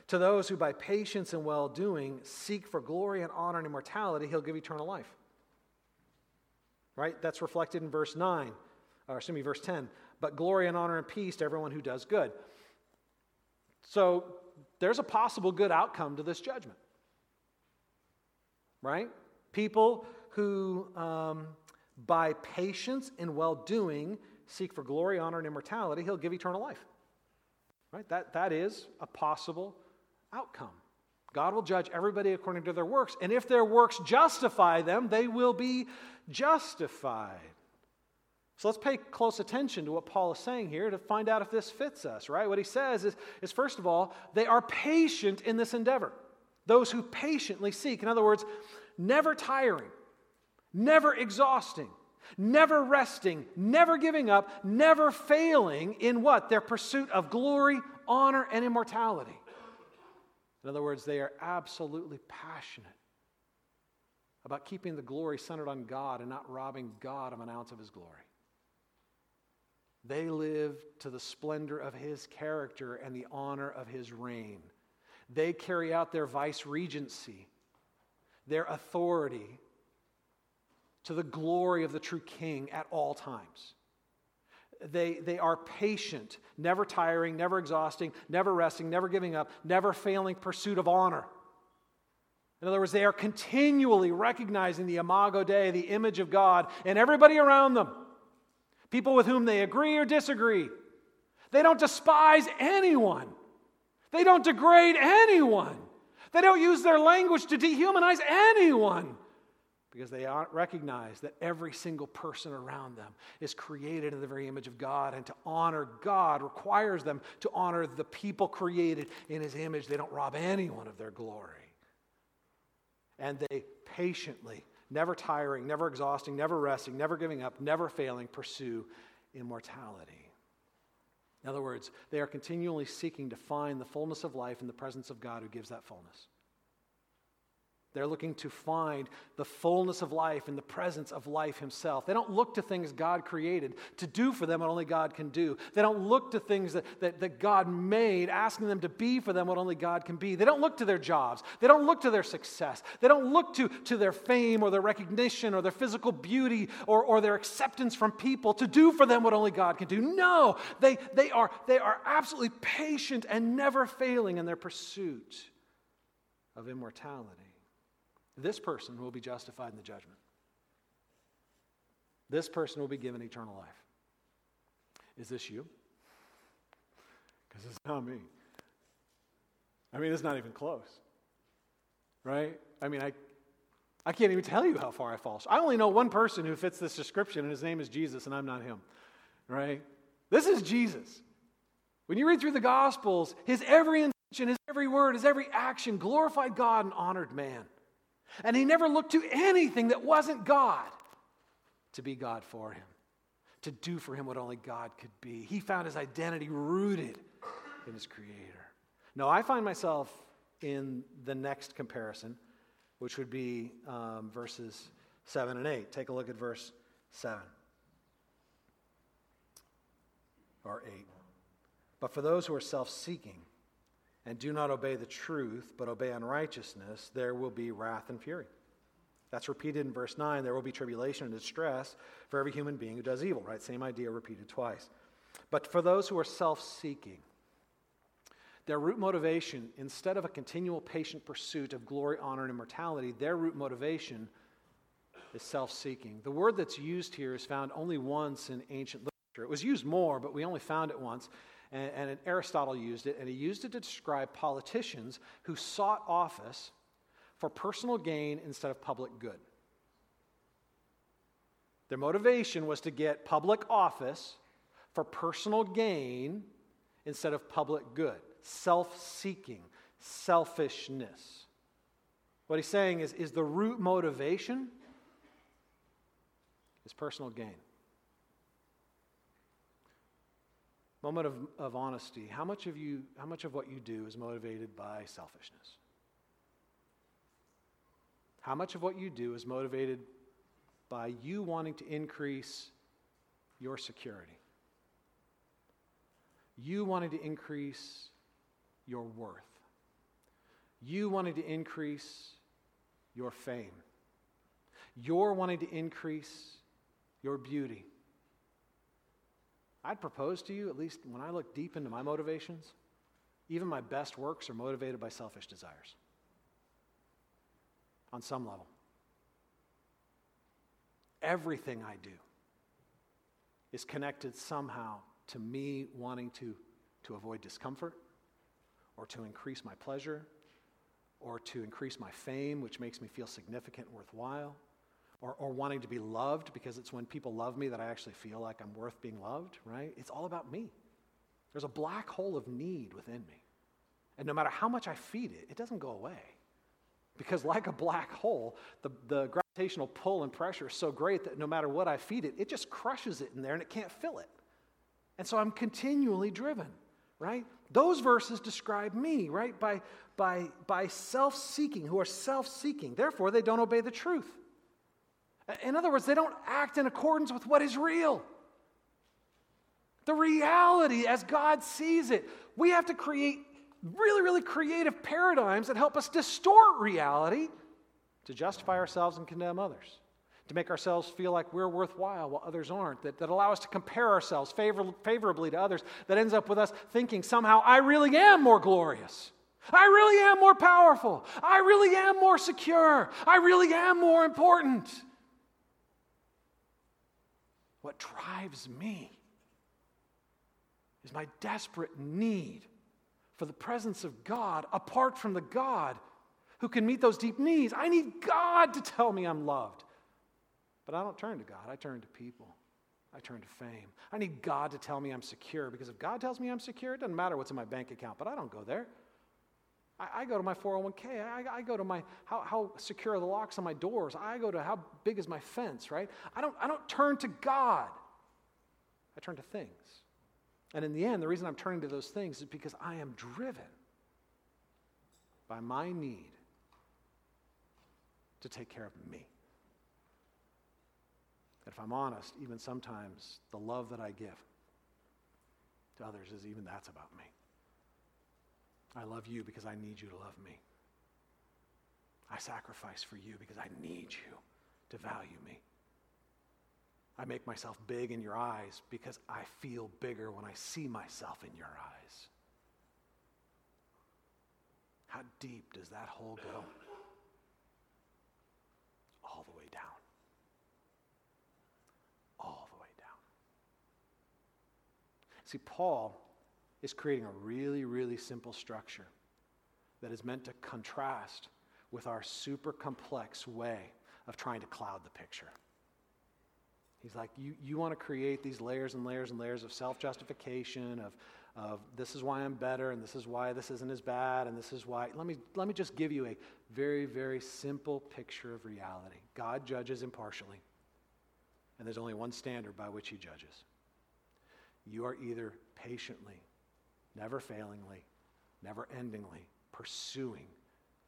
To those who by patience and well doing seek for glory and honor and immortality, he'll give eternal life. Right? That's reflected in verse 9, or excuse me, verse 10. But glory and honor and peace to everyone who does good. So there's a possible good outcome to this judgment. Right? People who um, by patience and well doing, seek for glory, honor, and immortality, he'll give eternal life. Right? That, that is a possible outcome. God will judge everybody according to their works, and if their works justify them, they will be justified. So let's pay close attention to what Paul is saying here to find out if this fits us, right? What he says is, is first of all, they are patient in this endeavor. Those who patiently seek. In other words, never tiring never exhausting, never resting, never giving up, never failing in what? Their pursuit of glory, honor, and immortality. In other words, they are absolutely passionate about keeping the glory centered on God and not robbing God of an ounce of his glory. They live to the splendor of his character and the honor of his reign. They carry out their vice regency, their authority, to the glory of the true King at all times. They, they are patient, never tiring, never exhausting, never resting, never giving up, never failing pursuit of honor. In other words, they are continually recognizing the imago Dei, the image of God, and everybody around them. People with whom they agree or disagree. They don't despise anyone. They don't degrade anyone. They don't use their language to dehumanize anyone because they recognize that every single person around them is created in the very image of God, and to honor God requires them to honor the people created in His image. They don't rob anyone of their glory. And they patiently, never tiring, never exhausting, never resting, never giving up, never failing, pursue immortality. In other words, they are continually seeking to find the fullness of life in the presence of God who gives that fullness. They're looking to find the fullness of life in the presence of life Himself. They don't look to things God created to do for them what only God can do. They don't look to things that, that, that, God made, asking them to be for them what only God can be. They don't look to their jobs. They don't look to their success. They don't look to, to their fame or their recognition or their physical beauty or, or their acceptance from people to do for them what only God can do. No, they, they, are, they are absolutely patient and never failing in their pursuit of immortality. This person will be justified in the judgment. This person will be given eternal life. Is this you? Because it's not me. I mean, it's not even close. Right? I mean, I, I can't even tell you how far I fall. I only know one person who fits this description, and his name is Jesus, and I'm not him. Right? This is Jesus. When you read through the Gospels, his every intention, his every word, his every action glorified God and honored man. And he never looked to anything that wasn't God to be God for him, to do for him what only God could be. He found his identity rooted in his Creator. Now, I find myself in the next comparison, which would be um, verses 7 and 8. Take a look at verse 7 or 8. But for those who are self seeking, and do not obey the truth, but obey unrighteousness, there will be wrath and fury. That's repeated in verse 9. There will be tribulation and distress for every human being who does evil, right? Same idea repeated twice. But for those who are self seeking, their root motivation, instead of a continual patient pursuit of glory, honor, and immortality, their root motivation is self seeking. The word that's used here is found only once in ancient literature. It was used more, but we only found it once and, and Aristotle used it, and he used it to describe politicians who sought office for personal gain instead of public good. Their motivation was to get public office for personal gain instead of public good, self seeking, selfishness. What he's saying is, is the root motivation is personal gain. Moment of, of honesty. How much of you, how much of what you do is motivated by selfishness? How much of what you do is motivated by you wanting to increase your security? You wanting to increase your worth? You wanting to increase your fame? You're wanting to increase your beauty? I'd propose to you, at least when I look deep into my motivations, even my best works are motivated by selfish desires on some level. Everything I do is connected somehow to me wanting to, to avoid discomfort or to increase my pleasure or to increase my fame, which makes me feel significant worthwhile or, or wanting to be loved because it's when people love me that I actually feel like I'm worth being loved, right? It's all about me. There's a black hole of need within me. And no matter how much I feed it, it doesn't go away. Because, like a black hole, the, the gravitational pull and pressure is so great that no matter what I feed it, it just crushes it in there and it can't fill it. And so I'm continually driven, right? Those verses describe me, right? By, by, by self seeking, who are self seeking. Therefore, they don't obey the truth. In other words, they don't act in accordance with what is real. The reality as God sees it. We have to create really, really creative paradigms that help us distort reality to justify ourselves and condemn others, to make ourselves feel like we're worthwhile while others aren't, that, that allow us to compare ourselves favor, favorably to others, that ends up with us thinking somehow, I really am more glorious. I really am more powerful. I really am more secure. I really am more important. What drives me is my desperate need for the presence of God apart from the God who can meet those deep needs. I need God to tell me I'm loved. But I don't turn to God, I turn to people. I turn to fame. I need God to tell me I'm secure because if God tells me I'm secure, it doesn't matter what's in my bank account, but I don't go there. I, I go to my 401k. I, I go to my how, how secure are the locks on my doors. I go to how big is my fence, right? I don't, I don't turn to God. I turn to things. And in the end, the reason I'm turning to those things is because I am driven by my need to take care of me. And if I'm honest, even sometimes the love that I give to others is even that's about me. I love you because I need you to love me. I sacrifice for you because I need you to value me. I make myself big in your eyes because I feel bigger when I see myself in your eyes. How deep does that hole go? All the way down. All the way down. See, Paul is creating a really, really simple structure that is meant to contrast with our super complex way of trying to cloud the picture. He's like, you, you want to create these layers and layers and layers of self justification, of, of this is why I'm better, and this is why this isn't as bad, and this is why. Let me, let me just give you a very, very simple picture of reality. God judges impartially, and there's only one standard by which he judges. You are either patiently never failingly, never endingly pursuing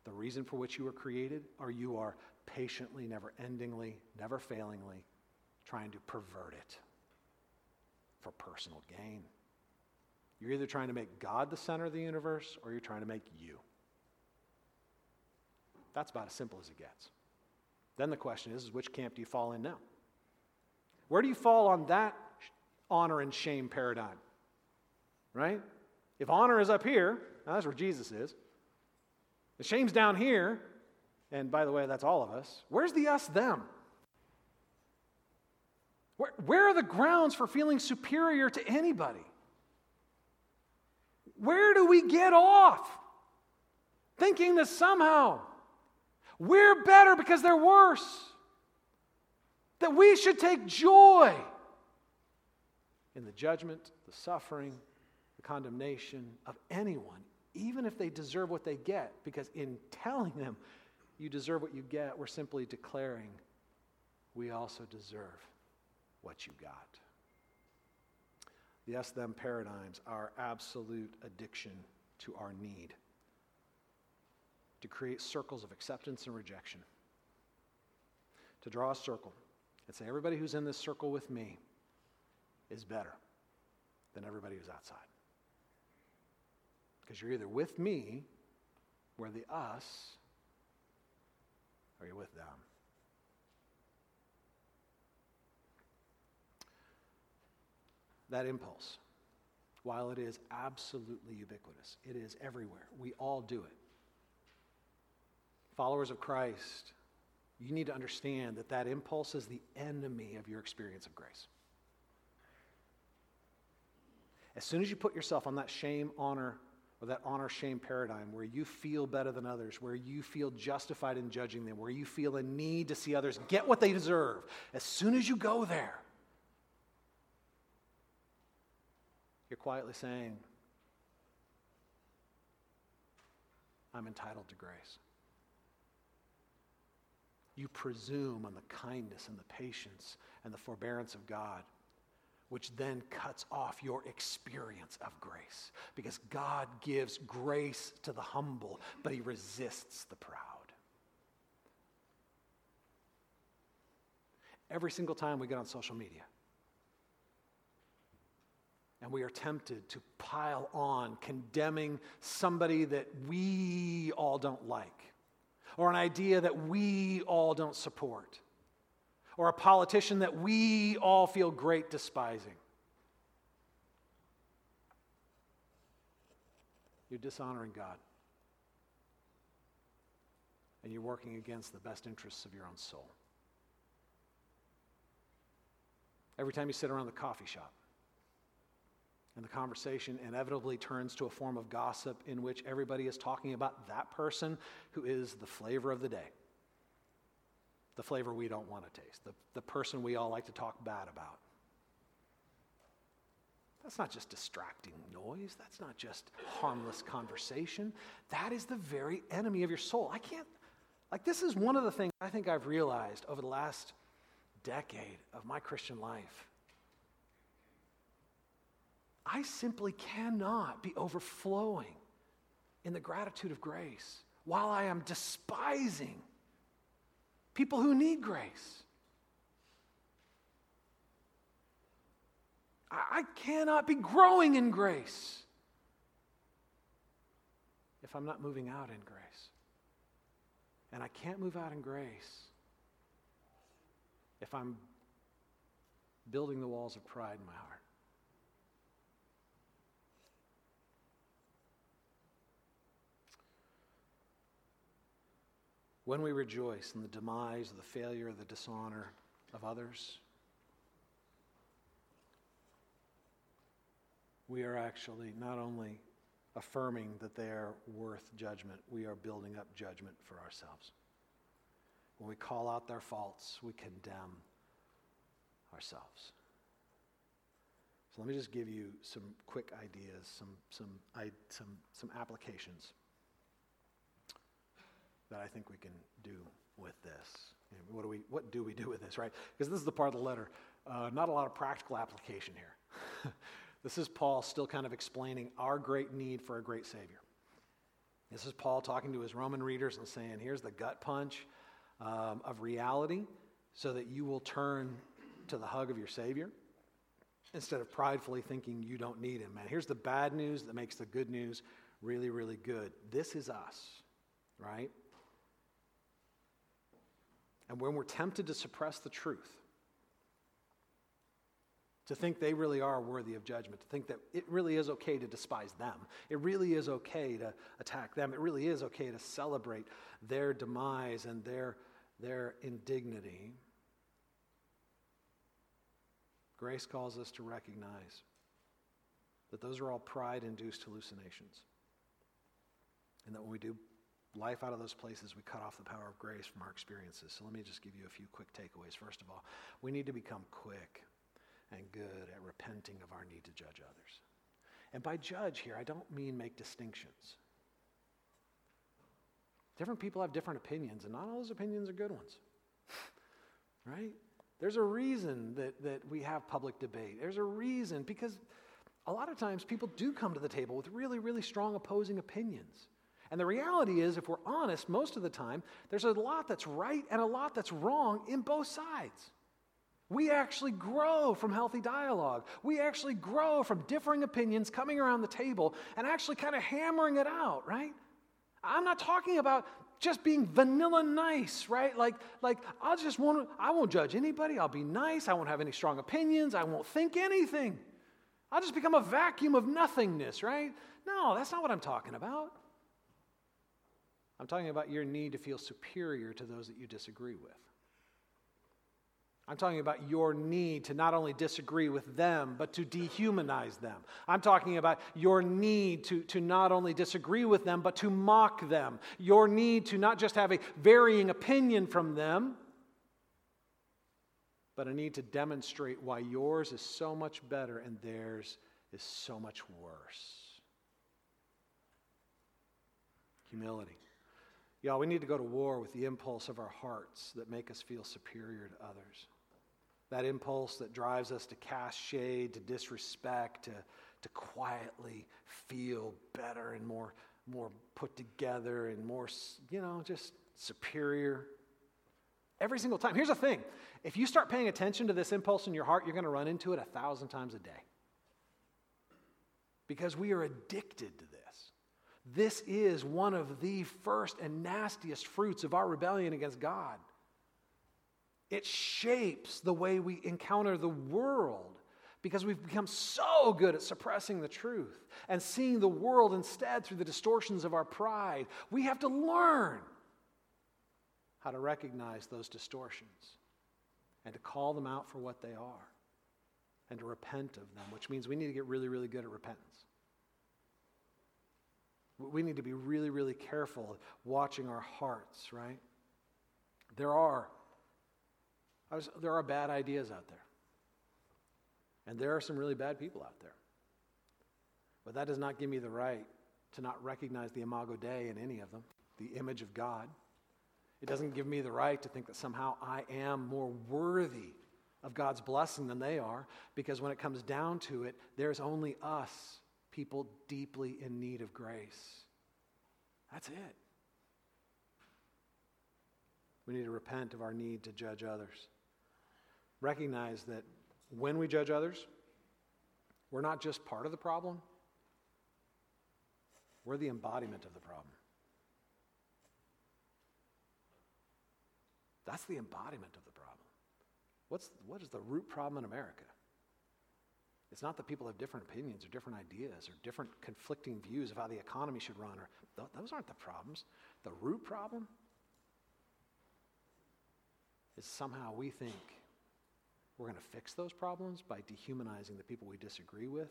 the reason for which you were created, or you are patiently, never endingly, never failingly trying to pervert it for personal gain. You're either trying to make God the center of the universe or you're trying to make you. That's about as simple as it gets. Then the question is, is which camp do you fall in now? Where do you fall on that honor and shame paradigm? Right? If honor is up here, that's where Jesus is. The shame's down here, and by the way, that's all of us. Where's the us them? Where, where are the grounds for feeling superior to anybody? Where do we get off? Thinking that somehow we're better because they're worse. That we should take joy in the judgment, the suffering, condemnation of anyone, even if they deserve what they get, because in telling them you deserve what you get, we're simply declaring we also deserve what you got. The us them paradigms are absolute addiction to our need to create circles of acceptance and rejection. To draw a circle and say, everybody who's in this circle with me is better than everybody who's outside. Because you're either with me, where the us, or you're with them. That impulse, while it is absolutely ubiquitous, it is everywhere. We all do it. Followers of Christ, you need to understand that that impulse is the enemy of your experience of grace. As soon as you put yourself on that shame, honor, that honor shame paradigm where you feel better than others, where you feel justified in judging them, where you feel a need to see others get what they deserve, as soon as you go there, you're quietly saying, I'm entitled to grace. You presume on the kindness and the patience and the forbearance of God which then cuts off your experience of grace. Because God gives grace to the humble, but He resists the proud. Every single time we get on social media, and we are tempted to pile on condemning somebody that we all don't like, or an idea that we all don't support or a politician that we all feel great despising. You're dishonoring God. And you're working against the best interests of your own soul. Every time you sit around the coffee shop, and the conversation inevitably turns to a form of gossip in which everybody is talking about that person who is the flavor of the day the flavor we don't want to taste, the, the person we all like to talk bad about. That's not just distracting noise. That's not just harmless conversation. That is the very enemy of your soul. I can't, like, this is one of the things I think I've realized over the last decade of my Christian life. I simply cannot be overflowing in the gratitude of grace while I am despising people who need grace. I cannot be growing in grace if I'm not moving out in grace. And I can't move out in grace if I'm building the walls of pride in my heart. When we rejoice in the demise, the failure, the dishonor of others, we are actually not only affirming that they are worth judgment, we are building up judgment for ourselves. When we call out their faults, we condemn ourselves. So let me just give you some quick ideas, some, some, some, some applications that I think we can do with this. what do we what do we do with this, right? Because this is the part of the letter. Uh, not a lot of practical application here. this is Paul still kind of explaining our great need for a great Savior. This is Paul talking to his Roman readers and saying, here's the gut punch um, of reality so that you will turn to the hug of your Savior instead of pridefully thinking you don't need him. And here's the bad news that makes the good news really, really good. This is us, right? And when we're tempted to suppress the truth, to think they really are worthy of judgment, to think that it really is okay to despise them, it really is okay to attack them, it really is okay to celebrate their demise and their, their indignity. Grace calls us to recognize that those are all pride induced hallucinations. And that when we do life out of those places, we cut off the power of grace from our experiences. So let me just give you a few quick takeaways. First of all, we need to become quick and good at repenting of our need to judge others. And by judge here, I don't mean make distinctions. Different people have different opinions, and not all those opinions are good ones. right? There's a reason that, that we have public debate. There's a reason because a lot of times people do come to the table with really, really strong opposing opinions. And the reality is, if we're honest, most of the time, there's a lot that's right and a lot that's wrong in both sides. We actually grow from healthy dialogue. We actually grow from differing opinions coming around the table and actually kind of hammering it out, right? I'm not talking about just being vanilla nice, right? Like, like I'll just want I won't judge anybody. I'll be nice. I won't have any strong opinions. I won't think anything. I'll just become a vacuum of nothingness, right? No, that's not what I'm talking about. I'm talking about your need to feel superior to those that you disagree with. I'm talking about your need to not only disagree with them, but to dehumanize them. I'm talking about your need to, to not only disagree with them, but to mock them. Your need to not just have a varying opinion from them, but a need to demonstrate why yours is so much better and theirs is so much worse. Humility. Y'all, we need to go to war with the impulse of our hearts that make us feel superior to others. That impulse that drives us to cast shade, to disrespect, to, to quietly feel better and more, more put together and more, you know, just superior. Every single time. Here's the thing if you start paying attention to this impulse in your heart, you're going to run into it a thousand times a day. Because we are addicted to this. This is one of the first and nastiest fruits of our rebellion against God. It shapes the way we encounter the world because we've become so good at suppressing the truth and seeing the world instead through the distortions of our pride. We have to learn how to recognize those distortions and to call them out for what they are and to repent of them, which means we need to get really, really good at repentance. We need to be really, really careful watching our hearts, right? There are, was, there are bad ideas out there. And there are some really bad people out there. But that does not give me the right to not recognize the imago Dei in any of them, the image of God. It doesn't give me the right to think that somehow I am more worthy of God's blessing than they are, because when it comes down to it, there's only us people deeply in need of grace. That's it. We need to repent of our need to judge others. Recognize that when we judge others, we're not just part of the problem, we're the embodiment of the problem. That's the embodiment of the problem. What's, what is the root problem in America? It's not that people have different opinions or different ideas or different conflicting views of how the economy should run. Or th- those aren't the problems. The root problem is somehow we think we're going to fix those problems by dehumanizing the people we disagree with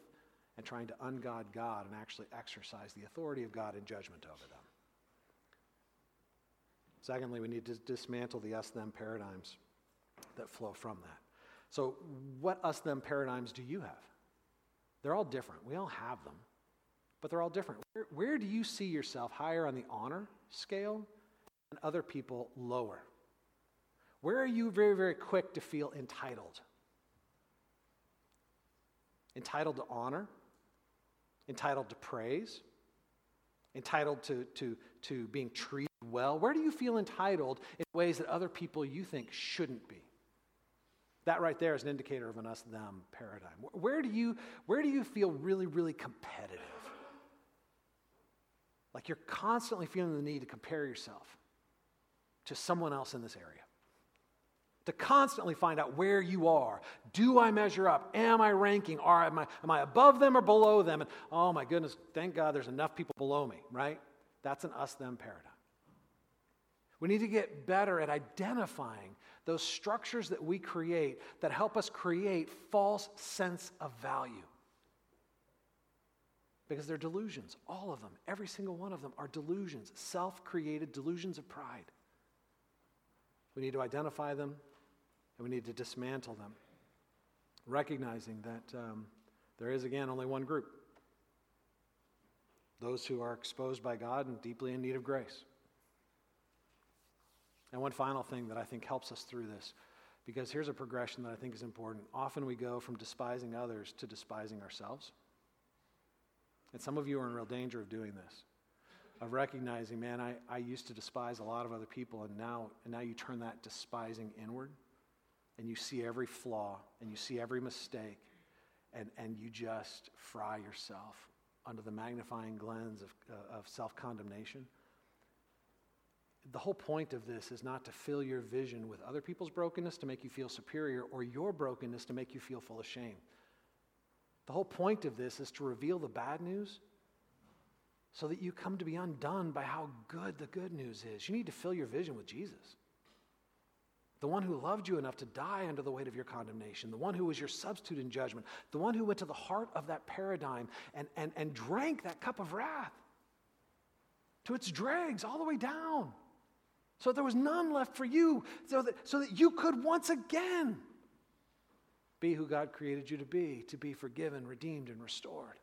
and trying to ungod God and actually exercise the authority of God in judgment over them. Secondly, we need to dismantle the us them paradigms that flow from that. So, what us them paradigms do you have? They're all different. We all have them, but they're all different. Where, where do you see yourself higher on the honor scale and other people lower? Where are you very, very quick to feel entitled? Entitled to honor? Entitled to praise? Entitled to, to, to being treated well? Where do you feel entitled in ways that other people you think shouldn't be? That right there is an indicator of an us them paradigm. Where do you, where do you feel really, really competitive? Like you're constantly feeling the need to compare yourself to someone else in this area. To constantly find out where you are. Do I measure up? Am I ranking? Am I, am I above them or below them? And oh my goodness, thank God there's enough people below me, right? That's an us them paradigm. We need to get better at identifying those structures that we create that help us create false sense of value. because they're delusions. All of them, every single one of them are delusions, self created delusions of pride. We need to identify them and we need to dismantle them, recognizing that um, there is, again, only one group those who are exposed by God and deeply in need of grace. And one final thing that I think helps us through this, because here's a progression that I think is important. Often we go from despising others to despising ourselves. And some of you are in real danger of doing this, of recognizing, man, I, I used to despise a lot of other people, and now, and now you turn that despising inward, and you see every flaw, and you see every mistake, and, and you just fry yourself under the magnifying lens of, uh, of self condemnation. The whole point of this is not to fill your vision with other people's brokenness to make you feel superior or your brokenness to make you feel full of shame. The whole point of this is to reveal the bad news so that you come to be undone by how good the good news is. You need to fill your vision with Jesus the one who loved you enough to die under the weight of your condemnation, the one who was your substitute in judgment, the one who went to the heart of that paradigm and, and, and drank that cup of wrath to its dregs all the way down. So there was none left for you, so that, so that you could once again be who God created you to be, to be forgiven, redeemed, and restored.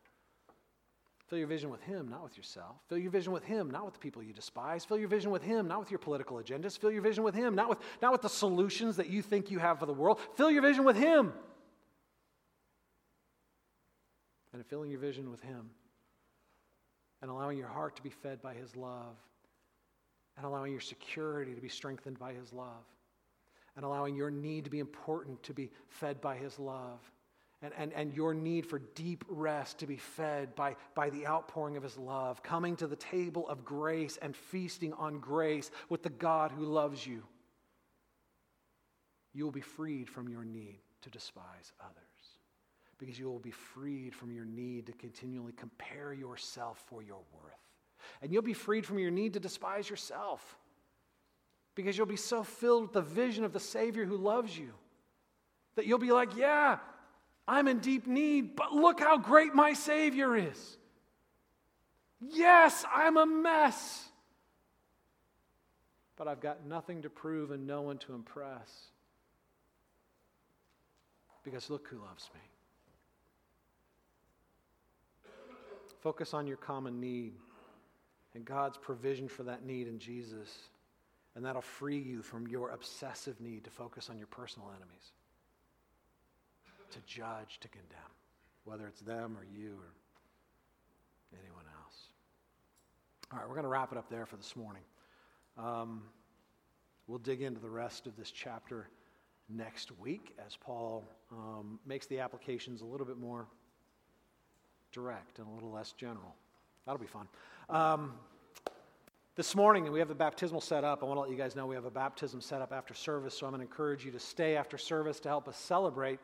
Fill your vision with Him, not with yourself. Fill your vision with Him, not with the people you despise. Fill your vision with Him, not with your political agendas. Fill your vision with Him, not with, not with the solutions that you think you have for the world. Fill your vision with Him. And in filling your vision with Him and allowing your heart to be fed by His love and allowing your security to be strengthened by His love and allowing your need to be important to be fed by His love and, and, and your need for deep rest to be fed by, by the outpouring of his love, coming to the table of grace and feasting on grace with the God who loves you, you will be freed from your need to despise others. Because you will be freed from your need to continually compare yourself for your worth. And you'll be freed from your need to despise yourself. Because you'll be so filled with the vision of the Savior who loves you that you'll be like, yeah, I'm in deep need, but look how great my Savior is. Yes, I'm a mess, but I've got nothing to prove and no one to impress. Because look who loves me. Focus on your common need and God's provision for that need in Jesus, and that'll free you from your obsessive need to focus on your personal enemies to judge, to condemn, whether it's them or you or anyone else. All right, we're going to wrap it up there for this morning. Um, we'll dig into the rest of this chapter next week as Paul um, makes the applications a little bit more direct and a little less general. That'll be fun. Um, this morning, we have the baptismal set up. I want to let you guys know we have a baptism set up after service, so I'm going to encourage you to stay after service to help us celebrate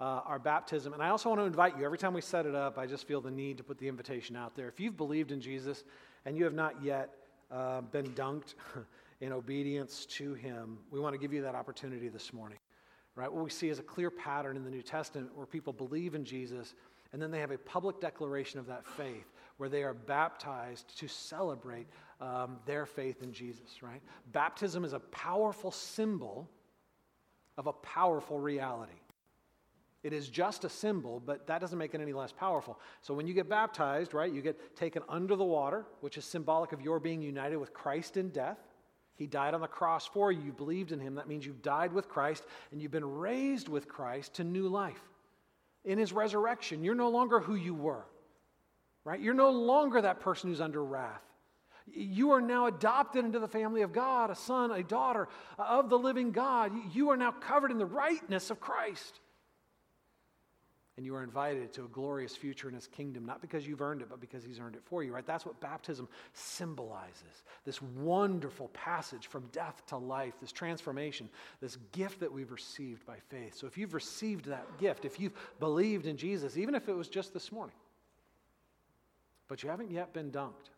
uh, our baptism. And I also want to invite you, every time we set it up, I just feel the need to put the invitation out there. If you've believed in Jesus and you have not yet uh, been dunked in obedience to him, we want to give you that opportunity this morning. Right? What we see is a clear pattern in the New Testament where people believe in Jesus and then they have a public declaration of that faith where they are baptized to celebrate um, their faith in Jesus, right? Baptism is a powerful symbol of a powerful reality. It is just a symbol, but that doesn't make it any less powerful. So when you get baptized, right, you get taken under the water, which is symbolic of your being united with Christ in death. He died on the cross for you. You believed in him. That means you've died with Christ and you've been raised with Christ to new life. In his resurrection, you're no longer who you were, right? You're no longer that person who's under wrath. You are now adopted into the family of God, a son, a daughter of the living God. You are now covered in the rightness of Christ and you are invited to a glorious future in his kingdom, not because you've earned it, but because he's earned it for you, right? That's what baptism symbolizes this wonderful passage from death to life, this transformation, this gift that we've received by faith. So if you've received that gift, if you've believed in Jesus, even if it was just this morning, but you haven't yet been dunked,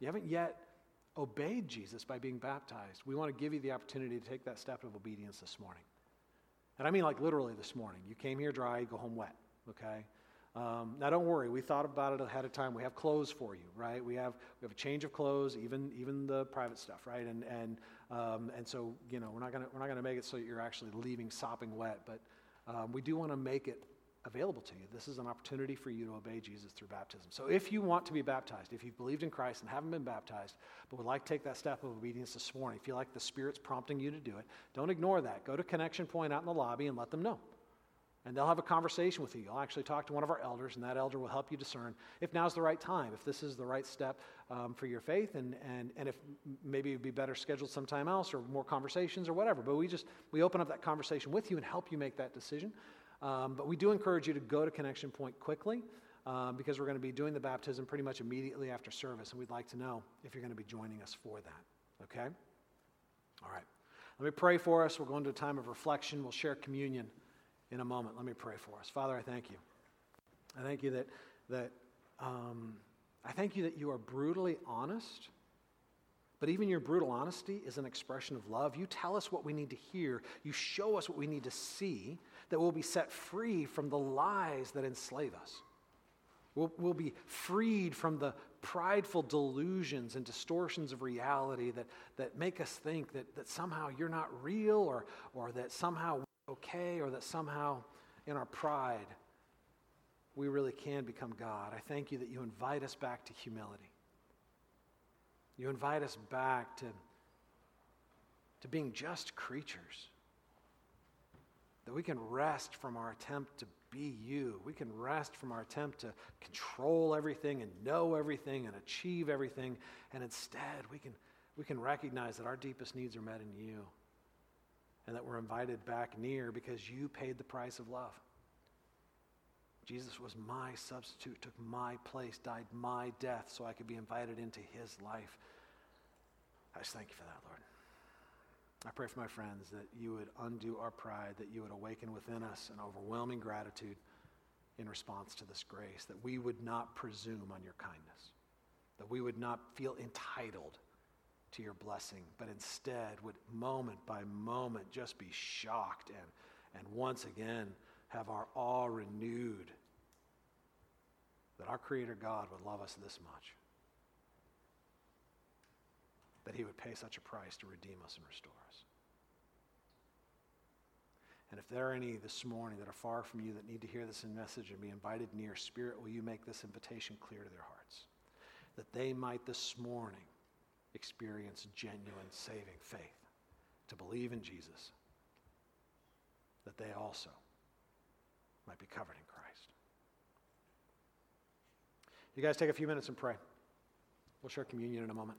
you haven't yet obeyed Jesus by being baptized, we want to give you the opportunity to take that step of obedience this morning. And I mean like literally this morning. You came here dry, you go home wet, okay? Um, now, don't worry. We thought about it ahead of time. We have clothes for you, right? We have we have a change of clothes, even even the private stuff, right? And and um, and so you know we're not gonna we're not gonna make it so that you're actually leaving sopping wet, but um, we do want to make it available to you. This is an opportunity for you to obey Jesus through baptism. So if you want to be baptized, if you've believed in Christ and haven't been baptized, but would like to take that step of obedience this morning, feel like the Spirit's prompting you to do it, don't ignore that. Go to Connection Point out in the lobby and let them know and they'll have a conversation with you. You'll actually talk to one of our elders, and that elder will help you discern if now's the right time, if this is the right step um, for your faith, and, and, and if maybe it'd be better scheduled sometime else or more conversations or whatever. But we just we open up that conversation with you and help you make that decision. Um, but we do encourage you to go to Connection Point quickly. Um, because we're going to be doing the baptism pretty much immediately after service, and we'd like to know if you're going to be joining us for that. Okay? All right. Let me pray for us. We'll go into a time of reflection. We'll share communion in a moment. Let me pray for us. Father, I thank you. I thank you that, that um, I thank you that you are brutally honest. But even your brutal honesty is an expression of love. You tell us what we need to hear. You show us what we need to see, that we'll be set free from the lies that enslave us. We'll, we'll be freed from the prideful delusions and distortions of reality that, that make us think that, that somehow you're not real or, or that somehow we're okay or that somehow in our pride we really can become God. I thank you that you invite us back to humility. You invite us back to, to being just creatures. That we can rest from our attempt to be you. We can rest from our attempt to control everything and know everything and achieve everything. And instead, we can, we can recognize that our deepest needs are met in you and that we're invited back near because you paid the price of love. Jesus was my substitute, took my place, died my death so I could be invited into his life. I just thank you for that. I pray for my friends that you would undo our pride, that you would awaken within us an overwhelming gratitude in response to this grace, that we would not presume on your kindness, that we would not feel entitled to your blessing, but instead would moment by moment just be shocked and, and once again have our awe renewed that our Creator God would love us this much, that He would pay such a price to redeem us and restore us. And if there are any this morning that are far from you that need to hear this message and be invited near, Spirit, will you make this invitation clear to their hearts? That they might this morning experience genuine saving faith, to believe in Jesus, that they also might be covered in Christ. You guys take a few minutes and pray. We'll share communion in a moment.